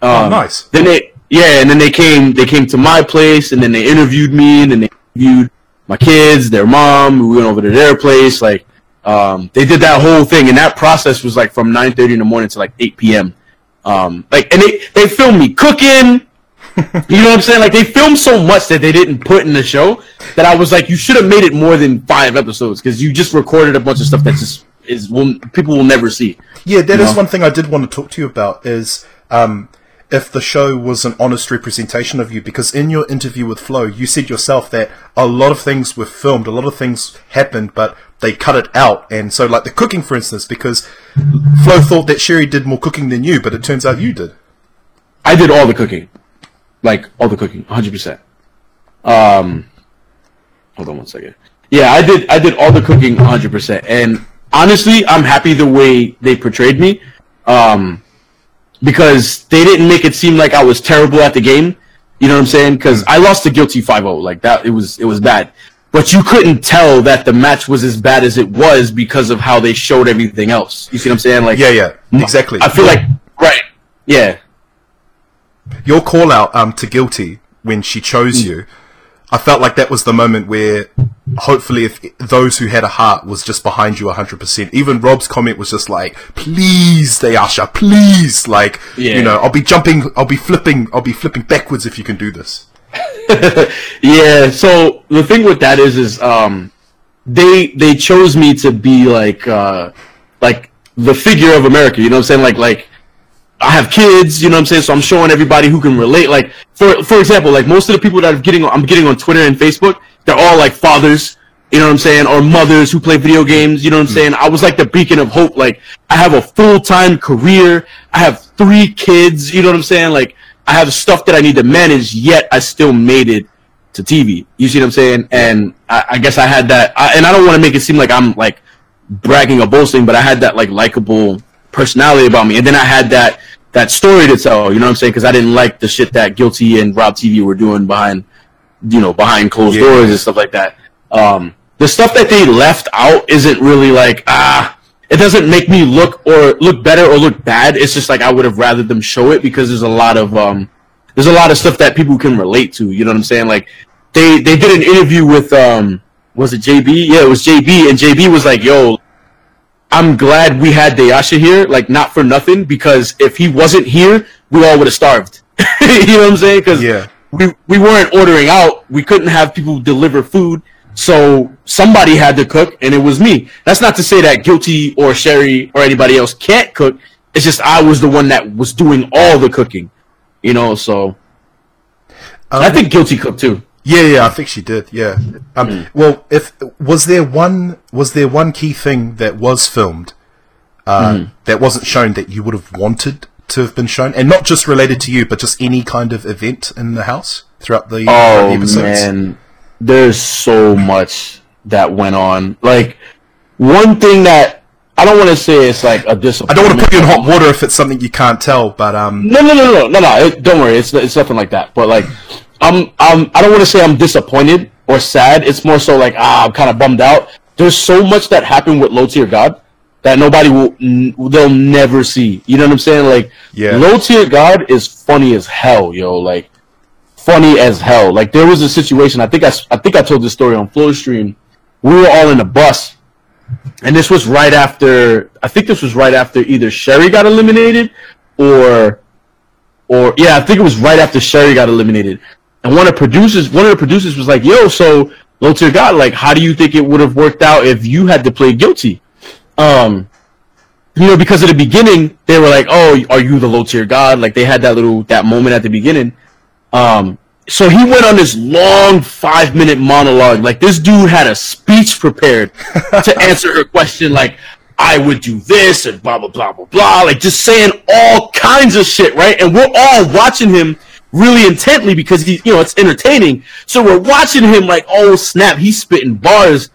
Oh, Um, nice. Then they, yeah, and then they came. They came to my place, and then they interviewed me, and then they interviewed my kids, their mom. We went over to their place. Like, um, they did that whole thing, and that process was like from 9:30 in the morning to like 8 p.m. Um, like, and they they filmed me cooking. you know what I'm saying? Like, they filmed so much that they didn't put in the show that I was like, you should have made it more than five episodes because you just recorded a bunch of stuff that just is will people will never see. Yeah, that is No. one thing I did want to talk to you about is um, if the show was an honest representation of you. Because in your interview with Flo, you said yourself that a lot of things were filmed, a lot of things happened, but they cut it out. And so, like the cooking, for instance, because Flo thought that Sherry did more cooking than you, but it turns out you did. I did all the cooking, like all the cooking, 100. percent Um, hold on one second. Yeah, I did. I did all the cooking, 100. percent And honestly, I'm happy the way they portrayed me, um, because they didn't make it seem like I was terrible at the game. You know what I'm saying? Because I lost to Guilty 5-0. Like that, it was it was bad. But you couldn't tell that the match was as bad as it was because of how they showed everything else. You see what I'm saying? Like, Yeah, yeah, exactly. I feel like right. Yeah, your call out um, to Guilty when she chose you, I felt like that was the moment where hopefully if those who had a heart was just behind you 100%. Even Rob's comment was just like, please, Dayasha, please. Like, Yeah. you know, I'll be jumping, I'll be flipping, I'll be flipping backwards if you can do this. Yeah, so the thing with that is is um they they chose me to be like uh like the figure of America, you know what I'm saying? Like like I have kids, you know what I'm saying? So I'm showing everybody who can relate. Like for for example, like most of the people that I'm getting I'm getting on Twitter and Facebook, they're all like fathers, you know what I'm saying, or mothers who play video games, you know what I'm hmm. saying? I was like the beacon of hope. Like I have a full time career, I have three kids, you know what I'm saying? Like I have stuff that I need to manage, yet I still made it to TV. You see what I'm saying? And I, I guess I had that, I, and I don't want to make it seem like I'm like bragging or boasting, but I had that like likable personality about me, and then I had that that story to tell. You know what I'm saying? Because I didn't like the shit that Guilty and Rob TV were doing behind, you know, behind closed yeah. doors and stuff like that. Um, the stuff that they left out isn't really like ah. It doesn't make me look or look better or look bad. It's just like I would have rather them show it because there's a lot of um, there's a lot of stuff that people can relate to. You know what I'm saying? Like they they did an interview with um, was it JB? Yeah, it was JB, and JB was like, "Yo, I'm glad we had Dayasha here, like not for nothing, because if he wasn't here, we all would have starved. you know what I'm saying? Because yeah. we we weren't ordering out, we couldn't have people deliver food, so somebody had to cook, and it was me. That's not to say that Guilty or Sherry or anybody else can't cook. It's just I was the one that was doing all the cooking, you know. So um, I think Guilty cooked too. Yeah, yeah, I think she did. Yeah. Um, mm. Well, if was there one was there one key thing that was filmed uh, mm. that wasn't shown that you would have wanted to have been shown, and not just related to you, but just any kind of event in the house throughout the, oh, the episodes. man, there's so much that went on. Like one thing that I don't want to say it's like a disappointment. I don't want to put you in hot water if it's something you can't tell, but um. No, no, no, no, no, no. It, don't worry, it's it's nothing like that. But like I'm, I'm I don't want to say I'm disappointed or sad. It's more so like ah, I'm kind of bummed out. There's so much that happened with Low Tier God that nobody will they'll never see. You know what I'm saying? Like yeah. Low Tier God is funny as hell, yo. Like funny as hell. Like there was a situation. I think I I think I told this story on Flo Stream. We were all in a bus, and this was right after. I think this was right after either Sherry got eliminated, or or yeah, I think it was right after Sherry got eliminated. And one of the producers, one of the producers was like, "Yo, so low tier God, like, how do you think it would have worked out if you had to play guilty?" Um, you know, because at the beginning they were like, "Oh, are you the low tier God?" Like they had that little that moment at the beginning. Um, so he went on this long five minute monologue. Like this dude had a speech prepared to answer her question. Like I would do this and blah blah blah blah blah. Like just saying all kinds of shit, right? And we're all watching him really intently because he's you know, it's entertaining. So we're watching him like, oh snap, he's spitting bars,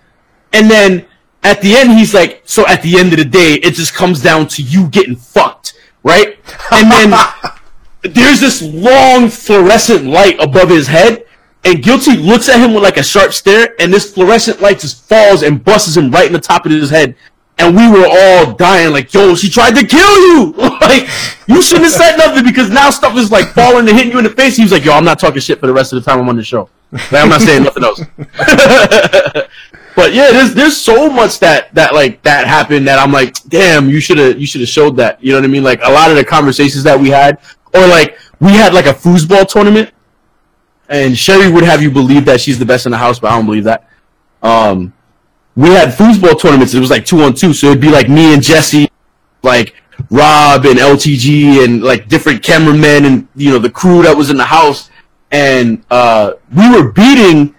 and then at the end he's like, so at the end of the day, it just comes down to you getting fucked, right? And then there's this long fluorescent light above his head. And Guilty looks at him with like a sharp stare, and this fluorescent light just falls and busts him right in the top of his head and we were all dying like, yo, she tried to kill you. like, you shouldn't have said nothing because now stuff is like falling and hitting you in the face. He was like, yo, I'm not talking shit for the rest of the time I'm on the show. Like, I'm not saying nothing else. but yeah, there's there's so much that that like that happened that I'm like, damn, you should have you should have showed that. You know what I mean? Like a lot of the conversations that we had, or like we had like a foosball tournament, and Sherry would have you believe that she's the best in the house, but I don't believe that. Um, we had foosball tournaments. It was like two on two, so it'd be like me and Jesse, like Rob and LTG and like different cameramen and you know the crew that was in the house, and uh, we were beating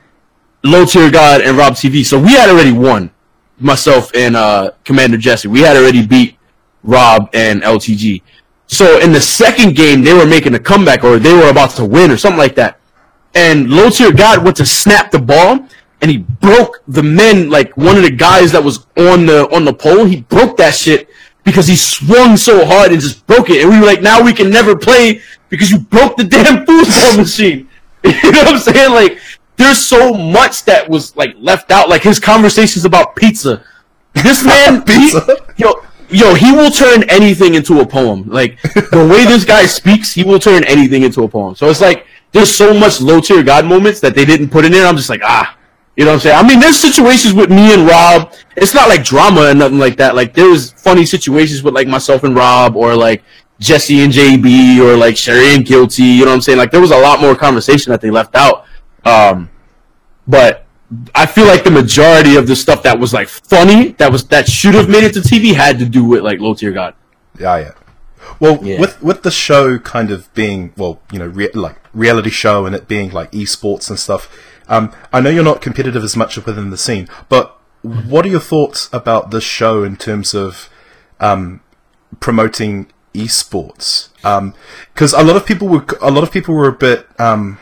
Low Tier God and Rob TV. So we had already won. Myself and uh, Commander Jesse, we had already beat Rob and LTG. So in the second game, they were making a comeback or they were about to win or something like that. And Low Tier God went to snap the ball and he broke the men like one of the guys that was on the on the pole. He broke that shit because he swung so hard and just broke it. And we were like, now we can never play because you broke the damn foosball machine. you know what I'm saying? Like, there's so much that was like left out. Like his conversations about pizza. This man, pizza. He, yo, yo, he will turn anything into a poem. Like the way this guy speaks, he will turn anything into a poem. So it's like there's so much low tier God moments that they didn't put in there. I'm just like, ah, you know what I'm saying? I mean, there's situations with me and Rob. It's not like drama and nothing like that. Like there was funny situations with like myself and Rob, or like Jesse and JB, or like Sherry and Guilty. You know what I'm saying? Like there was a lot more conversation that they left out. Um, but I feel like the majority of the stuff that was like funny, that was that should have made it to TV, had to do with like low tier God. Yeah, yeah. Well, Yeah. with with the show kind of being well, you know, rea- like reality show and it being like esports and stuff. Um, I know you're not competitive as much within the scene, but what are your thoughts about this show in terms of um, promoting esports? Because a lot of people were a lot of people were a bit. Um,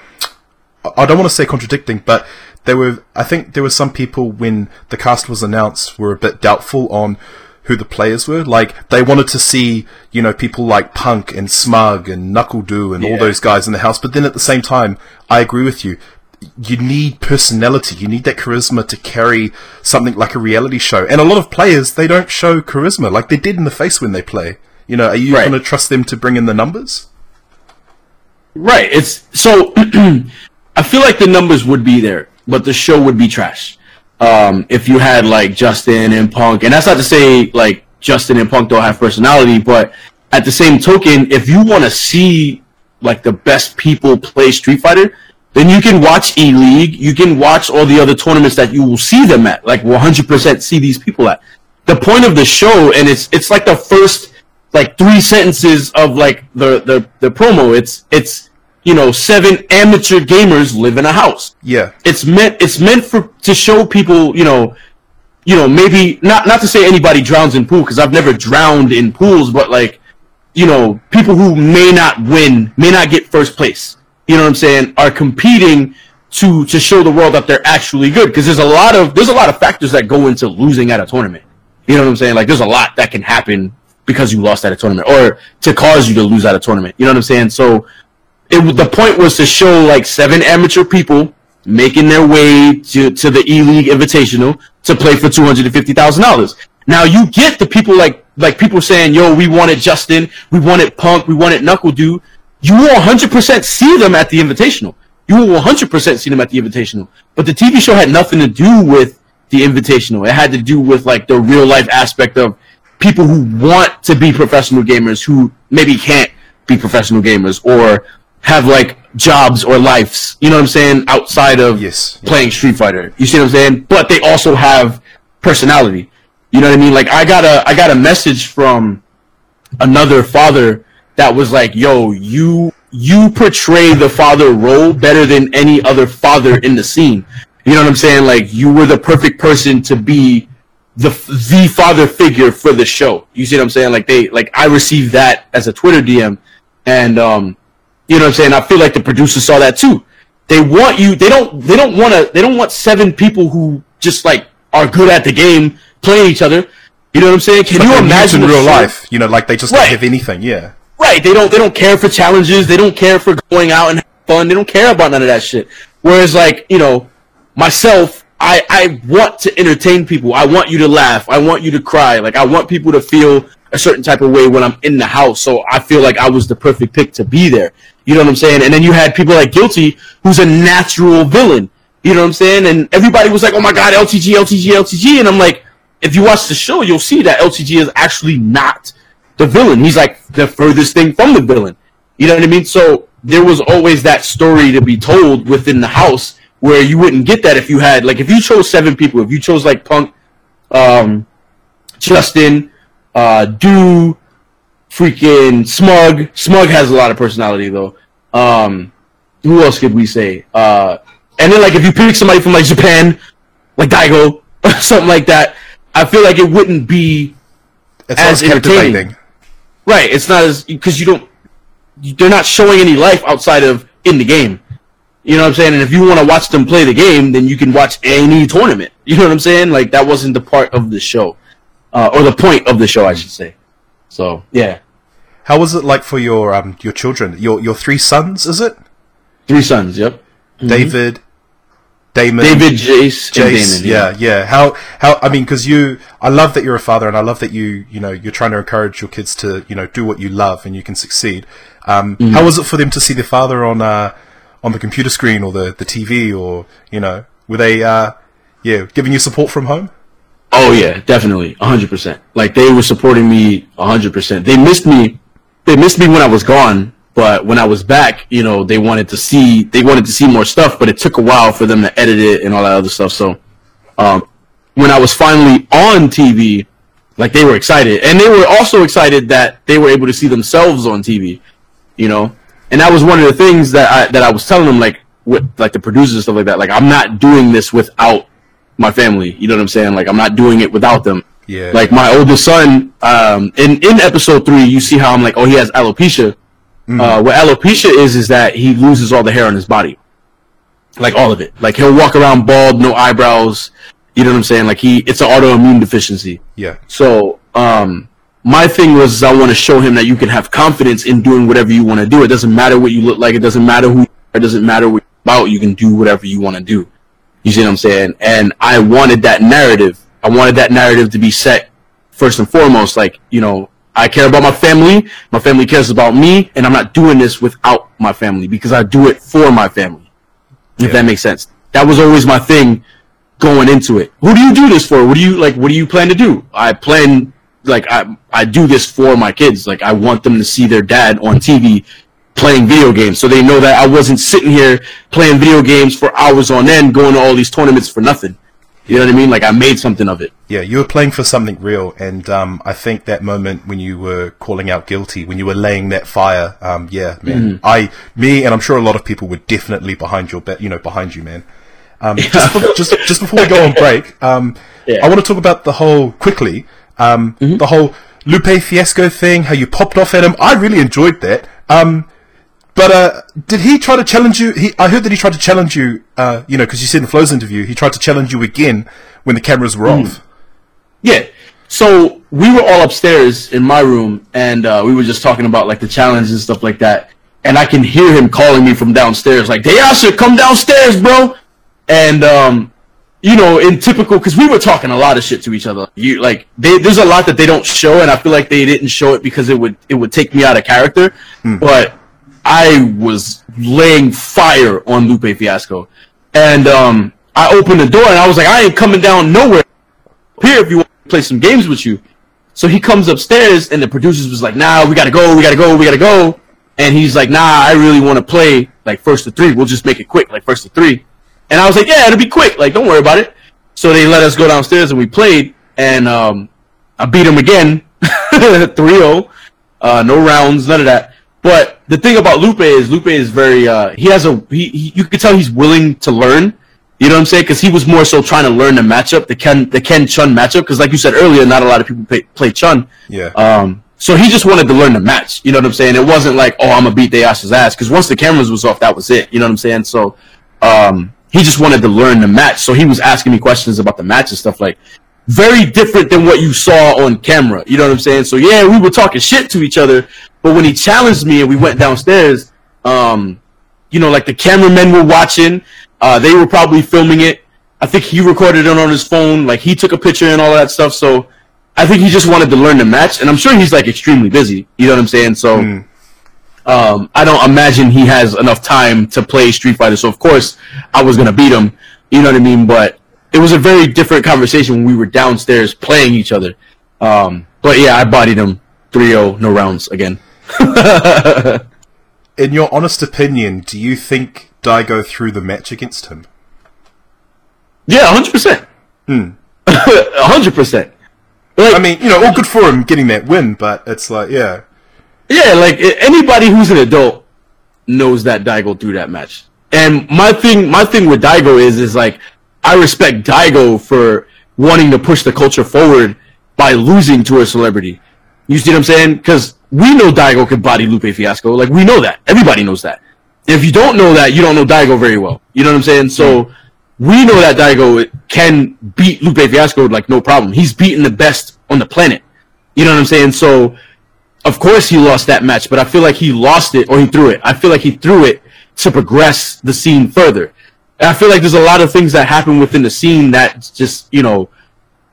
I don't want to say contradicting, but there were. I think there were some people when the cast was announced were a bit doubtful on who the players were. Like they wanted to see, you know, people like Punk and Smug and NuckleDu and all those guys in the house. But then at the same time, I agree with you. You need personality. You need that charisma to carry something like a reality show. And a lot of players, they don't show charisma like they did in the face when they play. You know, are you Right. going to trust them to bring in the numbers? Right. It's so. I feel like the numbers would be there, but the show would be trash. Um, if you had like Justin and Punk, and that's not to say like Justin and Punk don't have personality, but at the same token, if you want to see like the best people play Street Fighter, then you can watch E League. You can watch all the other tournaments that you will see them at. Like 100% see these people at. The point of the show, and it's it's like the first like three sentences of like the the the promo. It's it's you know seven amateur gamers live in a house Yeah. it's meant it's meant for to show people you know you know maybe not not to say anybody drowns in pool because i've never drowned in pools but like you know people who may not win may not get first place you know what i'm saying? Are competing to to show the world that they're actually good. Because there's a lot of there's a lot of factors that go into losing at a tournament. You know what i'm saying? Like there's a lot that can happen because you lost at a tournament or to cause you to lose at a tournament. You know what i'm saying? So it the point was to show like seven amateur people making their way to, to the E League Invitational to play for two hundred and fifty thousand dollars. Now you get the people like like people saying, "Yo, we wanted Justin, we wanted Punk, we wanted NuckleDu." You will one hundred percent see them at the Invitational. You will one hundred percent see them at the Invitational. But the TV show had nothing to do with the Invitational. It had to do with like the real life aspect of people who want to be professional gamers who maybe can't be professional gamers or have like jobs or lives, you know what I'm saying, outside of Yes. playing Street Fighter. You see what I'm saying? But they also have personality. You know what I mean? Like I got a I got a message from another father that was like, "Yo, you you portray the father role better than any other father in the scene." You know what I'm saying? Like you were the perfect person to be the the father figure for the show. You see what I'm saying? Like they like I received that as a Twitter DM, and um, you know what I'm saying. I feel like the producers saw that too. They want you. They don't. They don't want to. They don't want seven people who just like are good at the game playing each other. You know what I'm saying? Can you imagine in real show- life? You know, like they just Right. don't have anything. Yeah. Right. They don't they don't care for challenges. They don't care for going out and fun. They don't care about none of that shit. Whereas like, you know, myself, I, I want to entertain people. I want you to laugh. I want you to cry. Like I want people to feel a certain type of way when I'm in the house. So I feel like I was the perfect pick to be there. You know what I'm saying? And then you had people like Guilty, who's a natural villain. You know what I'm saying? And everybody was like, "Oh my God, LTG, LTG, LTG," and I'm like, if you watch the show, you'll see that LTG is actually not the villain. He's like the furthest thing from the villain. You know what I mean? So there was always that story to be told within the house where you wouldn't get that if you had like if you chose seven people, if you chose like Punk, um, Justin, uh, Do, freaking Smug. Smug has a lot of personality though. Um, who else could we say? Uh, and then like if you pick somebody from like Japan, like Daigo, or something like that, I feel like it wouldn't be It's As not as captivating. entertaining. Right. It's not as because you don't. They're not showing any life outside of in the game. You know what I'm saying? And if you want to watch them play the game, then you can watch any tournament. You know what I'm saying? Like that wasn't the part of the show, uh, or the point of the show, I should say. So yeah, How was it like for your um your children? Your your three sons, is it? three sons. Yep. David, Damon, David, Jace, Jace. Damon. yeah, yeah. How how I mean, because you, I love that you're a father, and I love that you you know you're trying to encourage your kids to you know do what you love, and you can succeed. Um, Mm-hmm. How was it for them to see their father on uh on the computer screen or the the TV or you know were they uh yeah giving you support from home? Oh yeah, definitely, hundred percent. Like they were supporting me hundred percent. They missed me. They missed me when I was gone, but when I was back, you know, they wanted to see. They wanted to see more stuff, but it took a while for them to edit it and all that other stuff. So, um, when I was finally on TV, Like they were excited, and they were also excited that they were able to see themselves on TV. You know, and that was one of the things that I that I was telling them, like with like the producers and stuff like that. Like I'm not doing this without my family. You know what I'm saying? Like I'm not doing it without them. Yeah. Like my oldest son, um, in in episode three, you see how I'm like, oh, he has alopecia. Uh, what alopecia is is that he loses all the hair on his body, like all of it. Like he'll walk around bald, no eyebrows. You know what I'm saying? Like he, it's an autoimmune deficiency. Yeah. So, um, my thing was I want to show him that you can have confidence in doing whatever you want to do. It doesn't matter what you look like. It doesn't matter who. It doesn't matter what you're about. You can do whatever you want to do. You see what I'm saying? And I wanted that narrative. I wanted that narrative to be set first and foremost. Like you know, I care about my family. My family cares about me, and I'm not doing this without my family because I do it for my family. If Yeah. that makes sense. That was always my thing going into it. Who do you do this for? What do you like? What do you plan to do? I plan like I I do this for my kids. Like I want them to see their dad on TV playing video games, so they know that I wasn't sitting here playing video games for hours on end, going to all these tournaments for nothing. You know what I mean? Like I made something of it. Yeah, you were playing for something real, and um, I think that moment when you were calling out guilty, when you were laying that fire, um, yeah, man, I, me, and I'm sure a lot of people were definitely behind your, be- you know, behind you, man. Um, just, be- just, just before we go on break, um, Yeah. I want to talk about the whole quickly, um, the whole Lupe Fiasco thing, how you popped off at him. I really enjoyed that. Um, but uh, did he try to challenge you? He, I heard that he tried to challenge you. Uh, you know, because you said in Flo's interview, he tried to challenge you again when the cameras were off. Yeah. So we were all upstairs in my room, and uh, we were just talking about like the challenge and stuff like that. And I can hear him calling me from downstairs, like "Dayasha, come downstairs, bro." And um, you know, in typical, because we were talking a lot of shit to each other. You like, they, there's a lot that they don't show, and I feel like they didn't show it because it would it would take me out of character. But I was laying fire on Lupe Fiasco, and um, I opened the door and I was like, I ain't coming down nowhere here if you want to play some games with you. So he comes upstairs and the producers was like, nah, we gotta go, we gotta go, we gotta go. And he's like, nah, I really want to play like first to three. We'll just make it quick, like first to three. And I was like, yeah, it'll be quick. Like, don't worry about it. So they let us go downstairs and we played and, um, I beat him again, 3-0. Uh, no rounds, none of that. But the thing about Lupe is Lupe is very, uh, he has a, he, he you can tell he's willing to learn. You know what I'm saying? Because he was more so trying to learn the matchup, the Ken, the Ken Chun matchup. Because like you said earlier, not a lot of people play, play Chun. Yeah. Um, so he just wanted to learn the match. You know what I'm saying? It wasn't like, oh, I'm gonna beat Dayasha's ass. Because once the cameras was off, that was it. You know what I'm saying? So, um, he just wanted to learn the match. So he was asking me questions about the match and stuff like, very different than what you saw on camera. You know what I'm saying? So yeah, we were talking shit to each other, but when he challenged me and we went downstairs, um, you know, like the cameramen were watching, uh, they were probably filming it. I think he recorded it on his phone, like he took a picture and all that stuff. So I think he just wanted to learn the match, and I'm sure he's like extremely busy. You know what I'm saying? So um, I don't imagine he has enough time to play Street Fighter. So of course I was gonna beat him. You know what I mean? But it was a very different conversation when we were downstairs playing each other. Um, but yeah, I bodied him 3-0, no rounds again. In your honest opinion, do you think Daigo threw the match against him? Yeah, hundred percent. Hmm. hundred percent. Like, I mean, you know, all good for him getting that win, but it's like, yeah, yeah, like anybody who's an adult knows that Daigo threw that match. And my thing, my thing with Daigo is, is like, I respect Daigo for wanting to push the culture forward by losing to a celebrity. You see what I'm saying? Because we know Daigo can body Lupe Fiasco. Like we know that. Everybody knows that. If you don't know that, you don't know Daigo very well. You know what I'm saying? So we know that Daigo can beat Lupe Fiasco like no problem. He's beaten the best on the planet. You know what I'm saying? So of course he lost that match, but I feel like he lost it or he threw it. I feel like he threw it to progress the scene further. And I feel like there's a lot of things that happen within the scene that just, you know,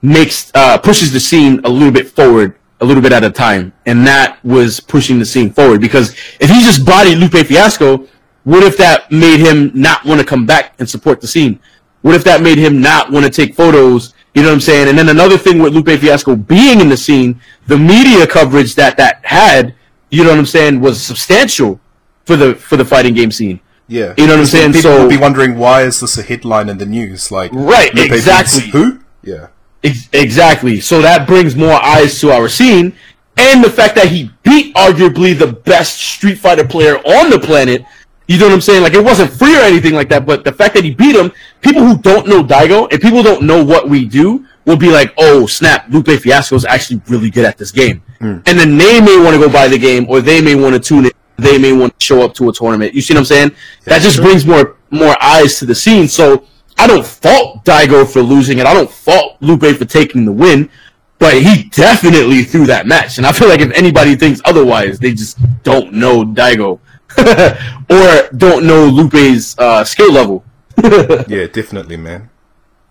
makes uh, pushes the scene a little bit forward a little bit at a time, and that was pushing the scene forward. Because if he just bodied Lupe Fiasco, what if that made him not want to come back and support the scene? What if that made him not want to take photos? You know what I'm saying? And then another thing with Lupe Fiasco being in the scene, the media coverage that that had, you know what I'm saying, was substantial for the for the fighting game scene. yeah. You know what I'm saying? People So- will be wondering why is this a headline in the news? Like, Right, Lupe exactly. Who? Yeah, Ex- exactly. So that brings more eyes to our scene, and the fact that he beat arguably the best Street Fighter player on the planet. You know what I'm saying? Like it wasn't free or anything like that, but the fact that he beat him, people who don't know Daigo and people don't know what we do will be like, "Oh snap! Lupe Fiasco is actually really good at this game," hmm. and then they may want to go buy the game, or they may want to tune in. They may want to show up to a tournament. You see what I'm saying? that just brings more more eyes to the scene. So I don't fault Daigo for losing it. I don't fault Lupe for taking the win, but he definitely threw that match. And I feel like if anybody thinks otherwise, they just don't know Daigo or don't know Lupe's uh, skill level. Yeah, definitely, man.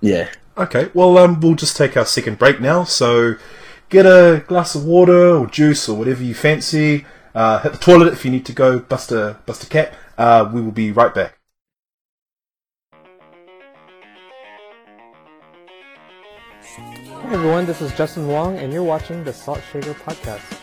yeah. Okay, well, um, we'll just take our second break now. So, get a glass of water or juice or whatever you fancy. Uh, hit the toilet if you need to go. Bust a bust a cat. Uh, we will be right back. Everyone, this is Justin Wong, and you're watching the Salt Shaker Podcast.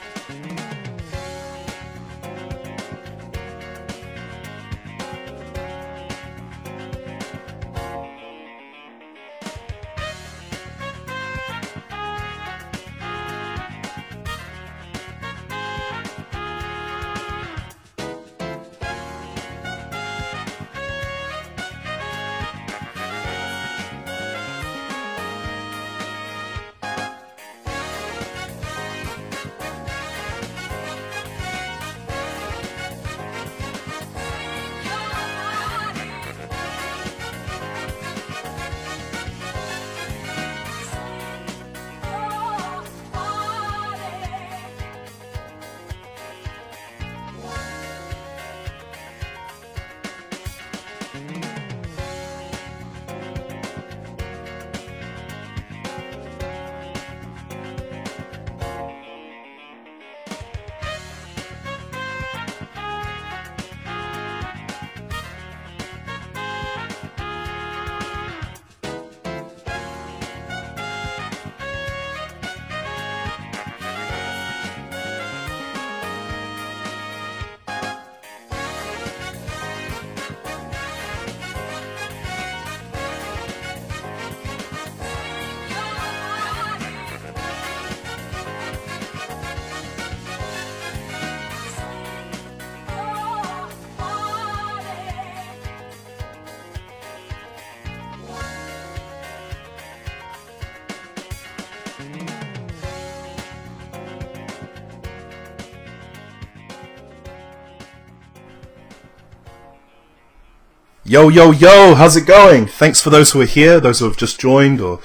Yo, yo, yo, how's it going? Thanks for those who are here, those who have just joined, or,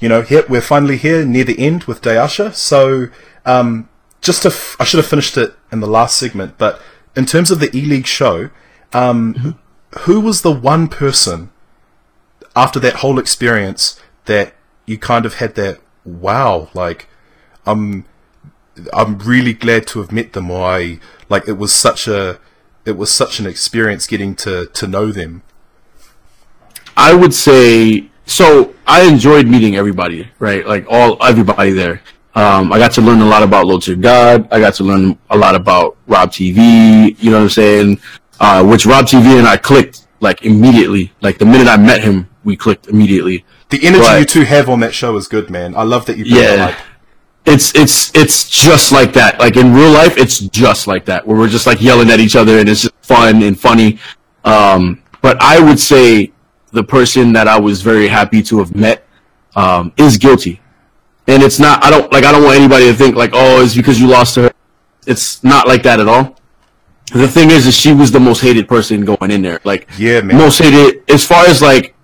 you know, here, we're finally here near the end with Dayasha. So, um, just to, f- I should have finished it in the last segment, but in terms of the E League show, um, who was the one person after that whole experience that you kind of had that, wow, like, I'm, I'm really glad to have met them, or I, like, it was such a, it was such an experience getting to, to know them. I would say so. I enjoyed meeting everybody, right? Like all everybody there. Um, I got to learn a lot about Lord to God. I got to learn a lot about Rob TV. You know what I'm saying? Uh, which Rob TV and I clicked like immediately. Like the minute I met him, we clicked immediately. The energy But- you two have on that show is good, man. I love that you Yeah. like It's it's it's just like that. Like in real life, it's just like that. Where we're just like yelling at each other and it's just fun and funny. Um, but I would say the person that I was very happy to have met um, is guilty, and it's not. I don't like. I don't want anybody to think like, oh, it's because you lost her. It's not like that at all. The thing is, is she was the most hated person going in there. Like, Yeah, man. most hated as far as like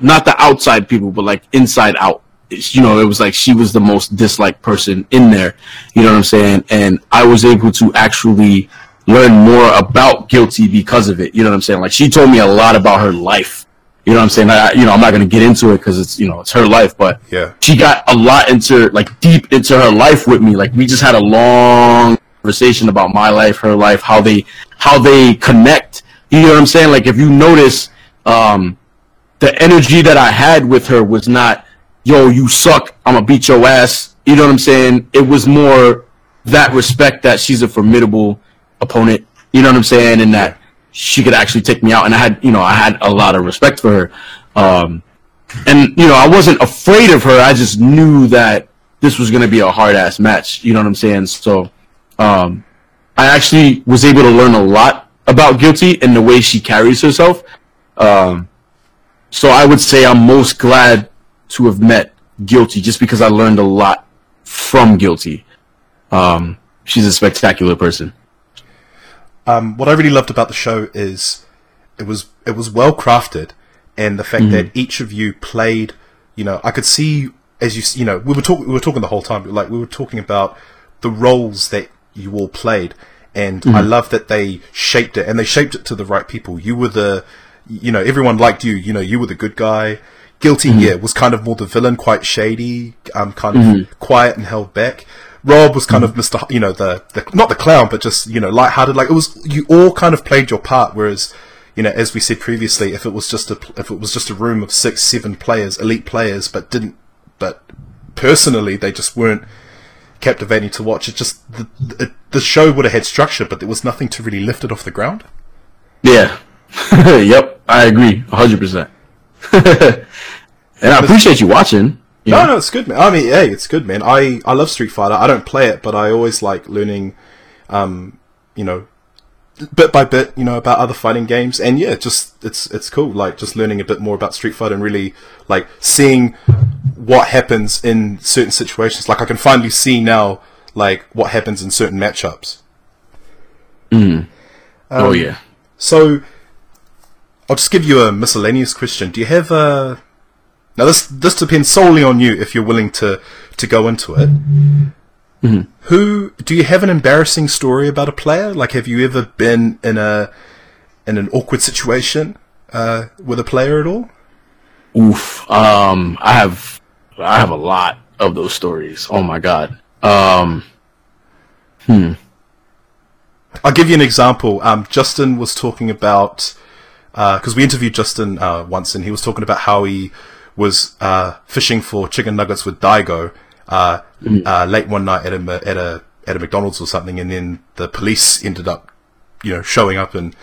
not the outside people, but like inside out. You know, it was like she was the most disliked person in there. You know what I'm saying? And I was able to actually learn more about guilty because of it. You know what I'm saying? Like she told me a lot about her life. You know what I'm saying? I, you know, I'm not going to get into it because it's, you know, it's her life, but Yeah. she got a lot into, like deep into her life with me. Like we just had a long conversation about my life, her life, how they, how they connect. You know what I'm saying? Like if you notice, um, the energy that I had with her was not, yo, you suck, I'm gonna beat your ass. You know what I'm saying? It was more that respect that she's a formidable opponent. You know what I'm saying? And that she could actually take me out. And I had, you know, I had a lot of respect for her. Um, and you know, I wasn't afraid of her. I just knew that this was going to be a hard ass match. You know what I'm saying? So, um, I actually was able to learn a lot about Guilty and the way she carries herself. Um, so I would say I'm most glad to have met Guilty just because I learned a lot from Guilty. Um, she's a spectacular person. Um, what I really loved about the show is it was it was well crafted, and the fact that each of you played. You know, I could see as you you know we were talking we were talking the whole time, like we were talking about the roles that you all played, and I love that they shaped it and they shaped it to the right people. You were the you know everyone liked you. You know you were the good guy. Guilty, mm-hmm. yeah, was kind of more the villain, quite shady, um, kind of mm-hmm. quiet and held back. Rob was kind of mm-hmm. Mr. You know, the, the not the clown, but just you know, lighthearted. Like it was, you all kind of played your part. Whereas, you know, as we said previously, if it was just a if it was just a room of six, seven players, elite players, but didn't, but personally they just weren't captivating to watch. It just the the, the show would have had structure, but there was nothing to really lift it off the ground. Yeah. yep. I agree. hundred percent. And I appreciate you watching. you No, know? no, it's good, man. I mean, hey, it's good, man. I, I love Street Fighter. I don't play it, but I always like learning, um, you know, bit by bit, you know, about other fighting games. And yeah, just it's it's cool, like just learning a bit more about Street Fighter and really like seeing what happens in certain situations. Like I can finally see now, like what happens in certain matchups. oh yeah. So, I'll just give you a miscellaneous question. Do you have a now? This this depends solely on you if you're willing to to go into it. Who do you have an embarrassing story about a player? Like, have you ever been in a in an awkward situation uh, with a player at all? Oof. Um, I have, I have a lot of those stories. Oh my god. Um, I'll give you an example. Um, Justin was talking about because we interviewed Justin uh, once, and he was talking about how he was uh, fishing for chicken nuggets with Daigo uh, uh, late one night at a at a at a McDonald's or something, and then the police ended up, you know, showing up and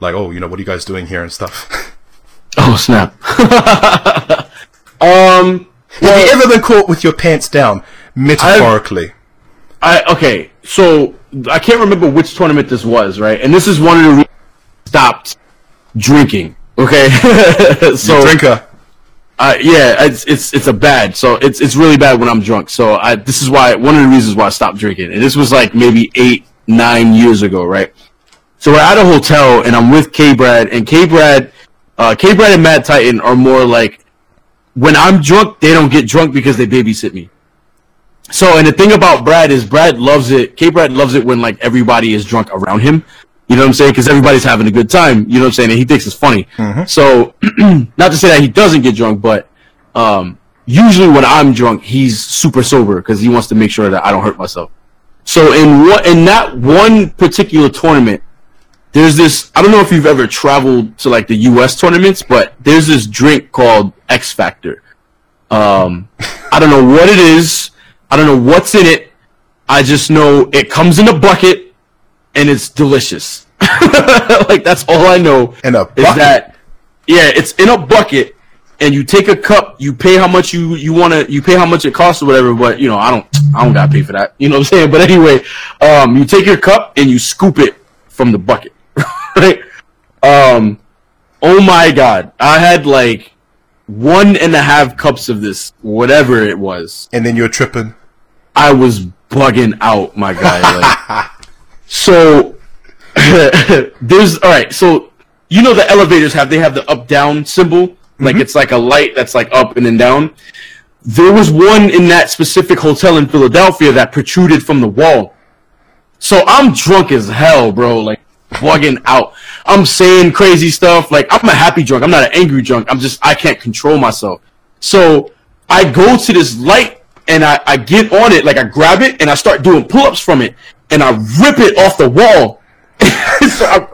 like, oh, you know, what are you guys doing here and stuff. oh snap. um, Have you ever been caught with your pants down, metaphorically? I okay. So I can't remember which tournament this was, right? And this is one of the reasons I stopped drinking. Okay, so Drinker. Yeah, it's it's it's a bad. So it's it's really bad when I'm drunk. So I this is why one of the reasons why I stopped drinking. And this was like maybe eight nine years ago, right? So we're at a hotel and I'm with K-Brad and K-Brad, uh, K-Brad and Matt Titan are more like when I'm drunk, they don't get drunk because they babysit me. So and the thing about Brad is Brad loves it. K-Brad loves it when like everybody is drunk around him. You know what I'm saying? Because everybody's having a good time. You know what I'm saying? And he thinks it's funny. So, not to say that he doesn't get drunk, but um, usually when I'm drunk, he's super sober because he wants to make sure that I don't hurt myself. So in what in that one particular tournament, there's this. I don't know if you've ever traveled to like the U.S. tournaments, but there's this drink called X Factor. Um, I don't know what it is. I don't know what's in it. I just know it comes in a bucket and it's delicious. like that's all I know. In a is that yeah, it's in a bucket and you take a cup, you pay how much you you want to you pay how much it costs or whatever, but you know, I don't I don't got to pay for that. You know what I'm saying? But anyway, um you take your cup and you scoop it from the bucket. right? Um oh my god. I had like one and a half cups of this, whatever it was. And then you're tripping. I was bugging out, my guy. Like, so there's all right. So you know the elevators have they have the up down symbol, like mm-hmm. it's like a light that's like up and then down. There was one in that specific hotel in Philadelphia that protruded from the wall. So I'm drunk as hell, bro. Like bugging out. I'm saying crazy stuff. Like I'm a happy drunk. I'm not an angry drunk. I'm just I can't control myself. So I go to this light and I, I get on it, like I grab it and I start doing pull-ups from it and I rip it off the wall. so I,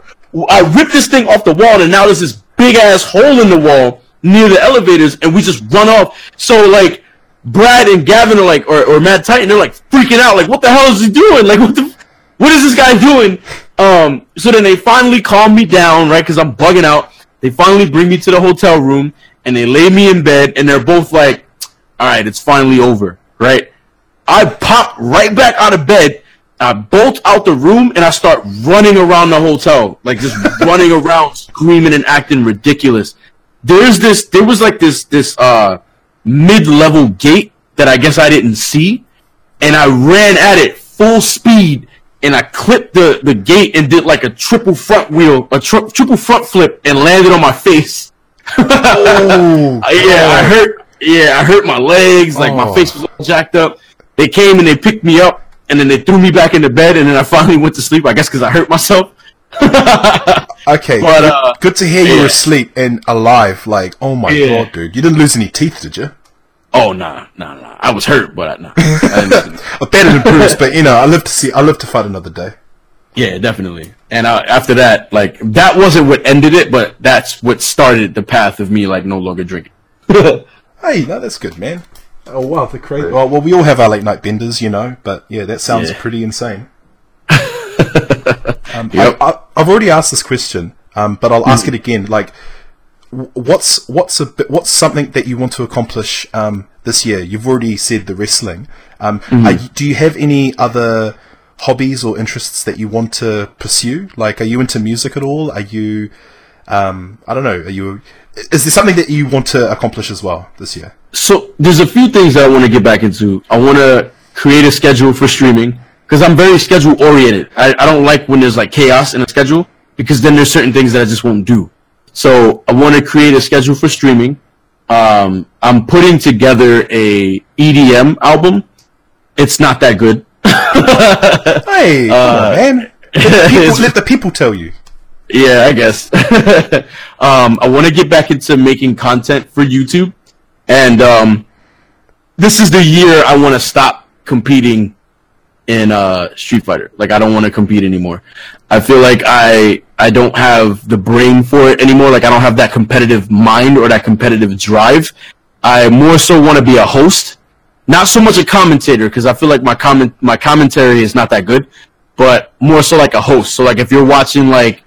I rip this thing off the wall and now there's this big ass hole in the wall near the elevators and we just run off. So like Brad and Gavin are like, or, or Matt Titan, they're like freaking out, like what the hell is he doing? Like what the, what is this guy doing? Um, so then they finally calm me down, right? Cause I'm bugging out. They finally bring me to the hotel room and they lay me in bed, and they're both like, "All right, it's finally over." Right? I pop right back out of bed. I bolt out the room and I start running around the hotel, like just running around, screaming and acting ridiculous. There's this, there was like this, this, uh, mid-level gate that I guess I didn't see, and I ran at it full speed, and I clipped the, the gate and did like a triple front wheel, a tri- triple front flip, and landed on my face. Oh, yeah, I hurt. Yeah, I hurt my legs. Like Oh. my face was all jacked up. They came and they picked me up, and then they threw me back into bed, and then I finally went to sleep. I guess because I hurt myself. Okay, But, good, uh, good to hear you yeah. were asleep and alive. Like, oh my Yeah. god, dude, you didn't lose any teeth, did you? oh nah, nah, nah. I was hurt, but I, nah. I didn't- I bet but you know, I live to see. I live to fight another day. yeah, definitely. And uh, after that, like that wasn't what ended it, but that's what started the path of me like no longer drinking. Hey, no, that's good, man. Oh wow, the crazy. Well, well, we all have our late night benders, you know, but yeah, that sounds Yeah. pretty insane. um, Yep. I, I've already asked this question, um, but I'll ask it again. Like, what's what's a bit, what's something that you want to accomplish um, this year? You've already said the wrestling. Um, are do you have any other hobbies or interests that you want to pursue? Like, are you into music at all? Are you um, I don't know. Are you? Is there something that you want to accomplish as well this year? So there's a few things that I want to get back into. I want to create a schedule for streaming because I'm very schedule oriented. I, I don't like when there's like chaos in a schedule because then there's certain things that I just won't do. So I want to create a schedule for streaming. Um, I'm putting together a EDM album. It's not that good. Hey, come on, man. Let the, people, let the people tell you. Yeah, I guess. um, I want to get back into making content for YouTube, and um, this is the year I want to stop competing in uh, Street Fighter. Like, I don't want to compete anymore. I feel like I I don't have the brain for it anymore. Like, I don't have that competitive mind or that competitive drive. I more so want to be a host, not so much a commentator, because I feel like my comment my commentary is not that good, but more so like a host. So, like, if you're watching like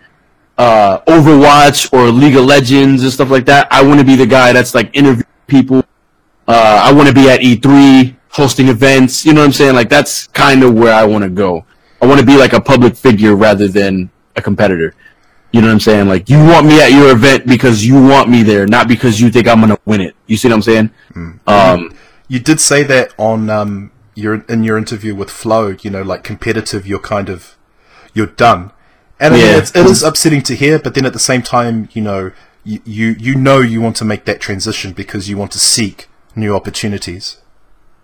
uh, Overwatch or League of Legends and stuff like that. I want to be the guy that's like interviewing people. Uh, I want to be at E3 hosting events. You know what I'm saying? Like that's kind of where I want to go. I want to be like a public figure rather than a competitor. You know what I'm saying? Like you want me at your event because you want me there, not because you think I'm gonna win it. You see what I'm saying? Um, You did say that on um, your in your interview with Flo. You know, like competitive, you're kind of you're done, and I mean, it's, it is upsetting to hear. But then at the same time, you know, you, you you know you want to make that transition because you want to seek new opportunities.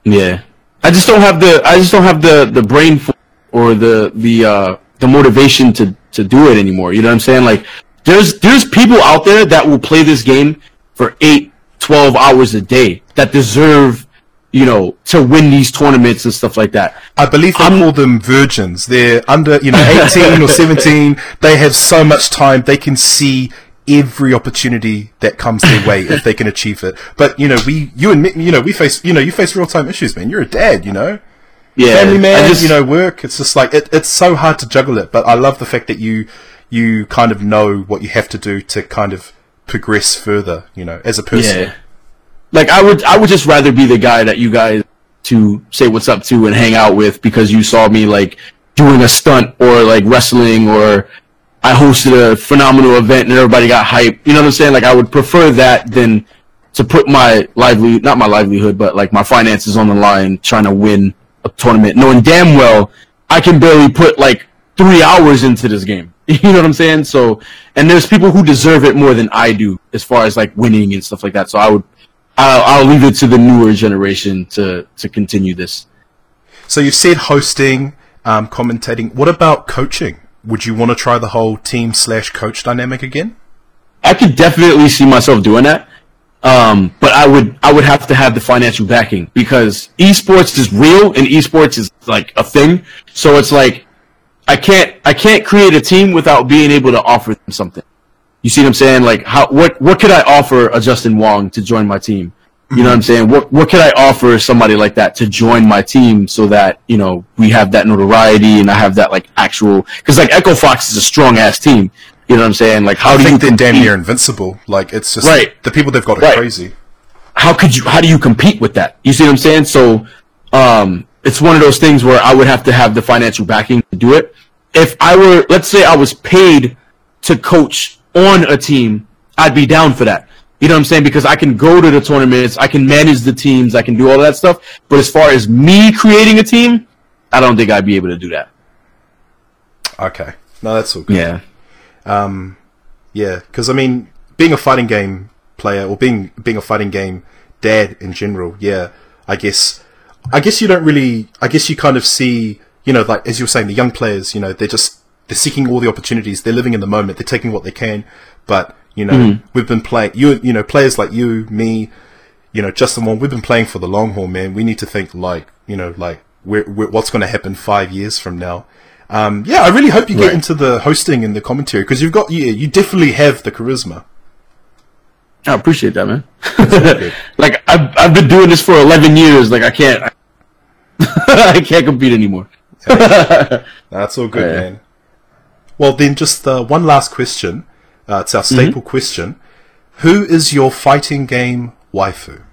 Yeah, I just don't have the I just don't have the the brain for or the the uh the motivation to to do it anymore. You know what I'm saying? Like there's there's people out there that will play this game for eight, 12 hours a day that deserve you know to win these tournaments and stuff like that. I believe they call them virgins. They're under, you know, 18 or 17. They have so much time. They can see every opportunity that comes their way if they can achieve it. But, you know, we, you and me, you know, we face, you know, you face real time issues, man. You're a dad, you know? Yeah, Family man, just, you know, work. It's just like, it, it's so hard to juggle it. But I love the fact that you, you kind of know what you have to do to kind of progress further, you know, as a person. Yeah. Like I would I would just rather be the guy that you guys to say what's up to and hang out with because you saw me like doing a stunt or like wrestling or I hosted a phenomenal event and everybody got hype. You know what I'm saying? Like I would prefer that than to put my lively not my livelihood but like my finances on the line trying to win a tournament knowing damn well I can barely put like 3 hours into this game. You know what I'm saying? So and there's people who deserve it more than I do as far as like winning and stuff like that. So I would I'll, I'll leave it to the newer generation to to continue this. So you've said hosting, um, commentating. What about coaching? Would you want to try the whole team slash coach dynamic again? I could definitely see myself doing that. Um, but I would I would have to have the financial backing because esports is real and esports is like a thing. So it's like I can't I can't create a team without being able to offer them something. You see what I'm saying? Like how what what could I offer a Justin Wong to join my team? You know what I'm saying? What what could I offer somebody like that to join my team so that you know we have that notoriety and I have that like actual because like Echo Fox is a strong ass team, You know what I'm saying? Like, how I do you think they're damn near invincible. Like it's just Right. the people they've got are Right. crazy. how could you how do you compete with that you see what i'm saying so um it's one of those things where i would have to have the financial backing to do it if i were let's say i was paid to coach on a team i'd be down for that. You know what i'm saying? Because i can go to the tournaments i can manage the teams i can do all that stuff. But as far as me creating a team i don't think i'd be able to do that. Okay, no, that's all good. yeah. Um, yeah, because I mean, being a fighting game player or being being a fighting game dad in general, yeah, I guess, I guess you don't really, I guess you kind of see, you know, like as you were saying, the young players, you know, they're just they're seeking all the opportunities, they're living in the moment, they're taking what they can, but you know, we've been playing, you you know, players like you, me, you know, Justin Wong, we've been playing for the long haul, man. We need to think like, you know, like we're, we're, what's going to happen five years from now. Um, yeah, I really hope you get into the hosting and the commentary because you've got, yeah, you definitely have the charisma. i appreciate that man like I've, I've been doing this for 11 years like i can't i can't compete anymore That's all good, Yeah. man. Well, then, just uh, one last question. Uh, it's our staple question. Who is your fighting game waifu?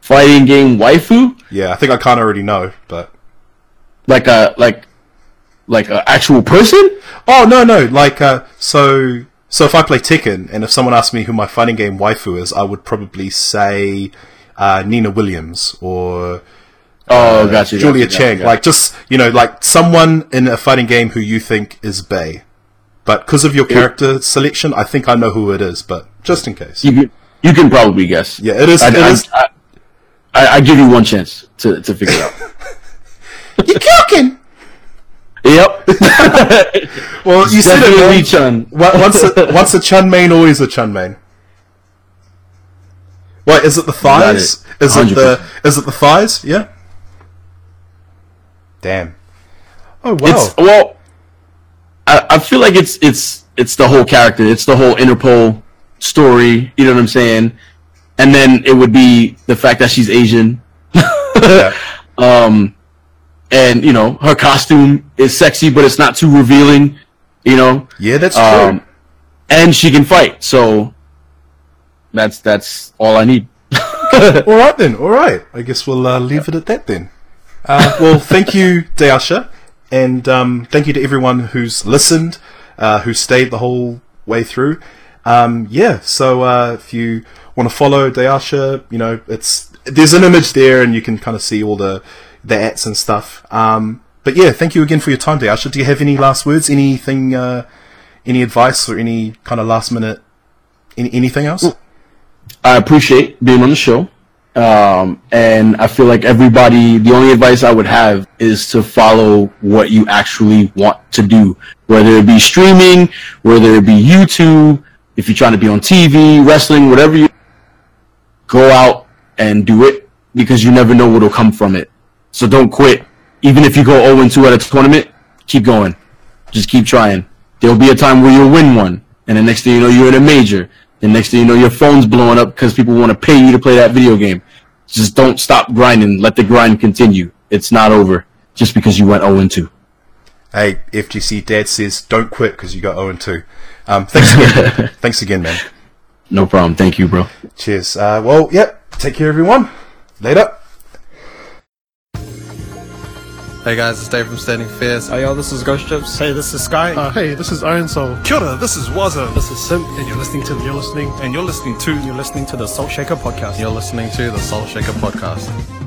fighting game waifu Yeah, I think I kind of already know, but like a like like an actual person oh no, no, like uh, so. So if I play Tekken, and if someone asks me who my fighting game waifu is, I would probably say uh, Nina Williams or oh gotcha Julia gotcha, Chang. gotcha. Like just you know, like someone in a fighting game who you think is Bay. But because of your character selection, I think I know who it is. But just in case, you can you can probably guess yeah, it is. I, it I, is. I, I, give you one chance to, to figure it out You're cooking. yep Well, you said it. Chun Once a, once a Chun main, always a Chun main. Wait, is it the thighs? it. Is it the is it the thighs? Yeah. Damn. Oh wow. it's well I, I feel like it's it's it's the whole character it's the whole interpol story you know what i'm saying and then it would be the fact that she's asian Yeah. um and you know her costume is sexy but it's not too revealing you know Yeah, that's true. um and she can fight so that's that's all i need all right then. All right. I guess we'll uh, leave it at that then. Uh, well, thank you, Dayasha, and um, thank you to everyone who's listened, uh, who stayed the whole way through. Um, yeah. So uh, if you want to follow Dayasha, you know, it's there's an image there, and you can kind of see all the the ats and stuff. Um, but yeah, thank you again for your time, Dayasha. Do you have any last words? Anything? Uh, any advice or any kind of last minute? Any, anything else? I appreciate being on the show. Um, and I feel like everybody, the only advice I would have is to follow what you actually want to do, whether it be streaming, whether it be YouTube, if you're trying to be on TV, wrestling, whatever you go out and do it because you never know what'll come from it. So don't quit. Even if you go 0 2 at a tournament, keep going. Just keep trying. There'll be a time where you'll win one, and the next thing you know, you're in a major. The next thing you know, your phone's blowing up because people want to pay you to play that video game. Just don't stop grinding. Let the grind continue. It's not over just because you went 0 2. Hey, FGC Dad says don't quit because you got 0 2. Um, thanks again. thanks again, man. No problem. Thank you, bro. Cheers. Uh, well, yep. Take care, everyone. Later. Hey guys, it's Dave from Standing Fierce. Hey yo, this is Ghost Chips. Hey, this is Sky. Uh, hey, this is Iron Soul. Kia ora, this is Wazo. This is Simp, and you're listening to you're listening And you're listening to You're listening to the Salt Shaker Podcast. You're listening to the Salt Shaker Podcast.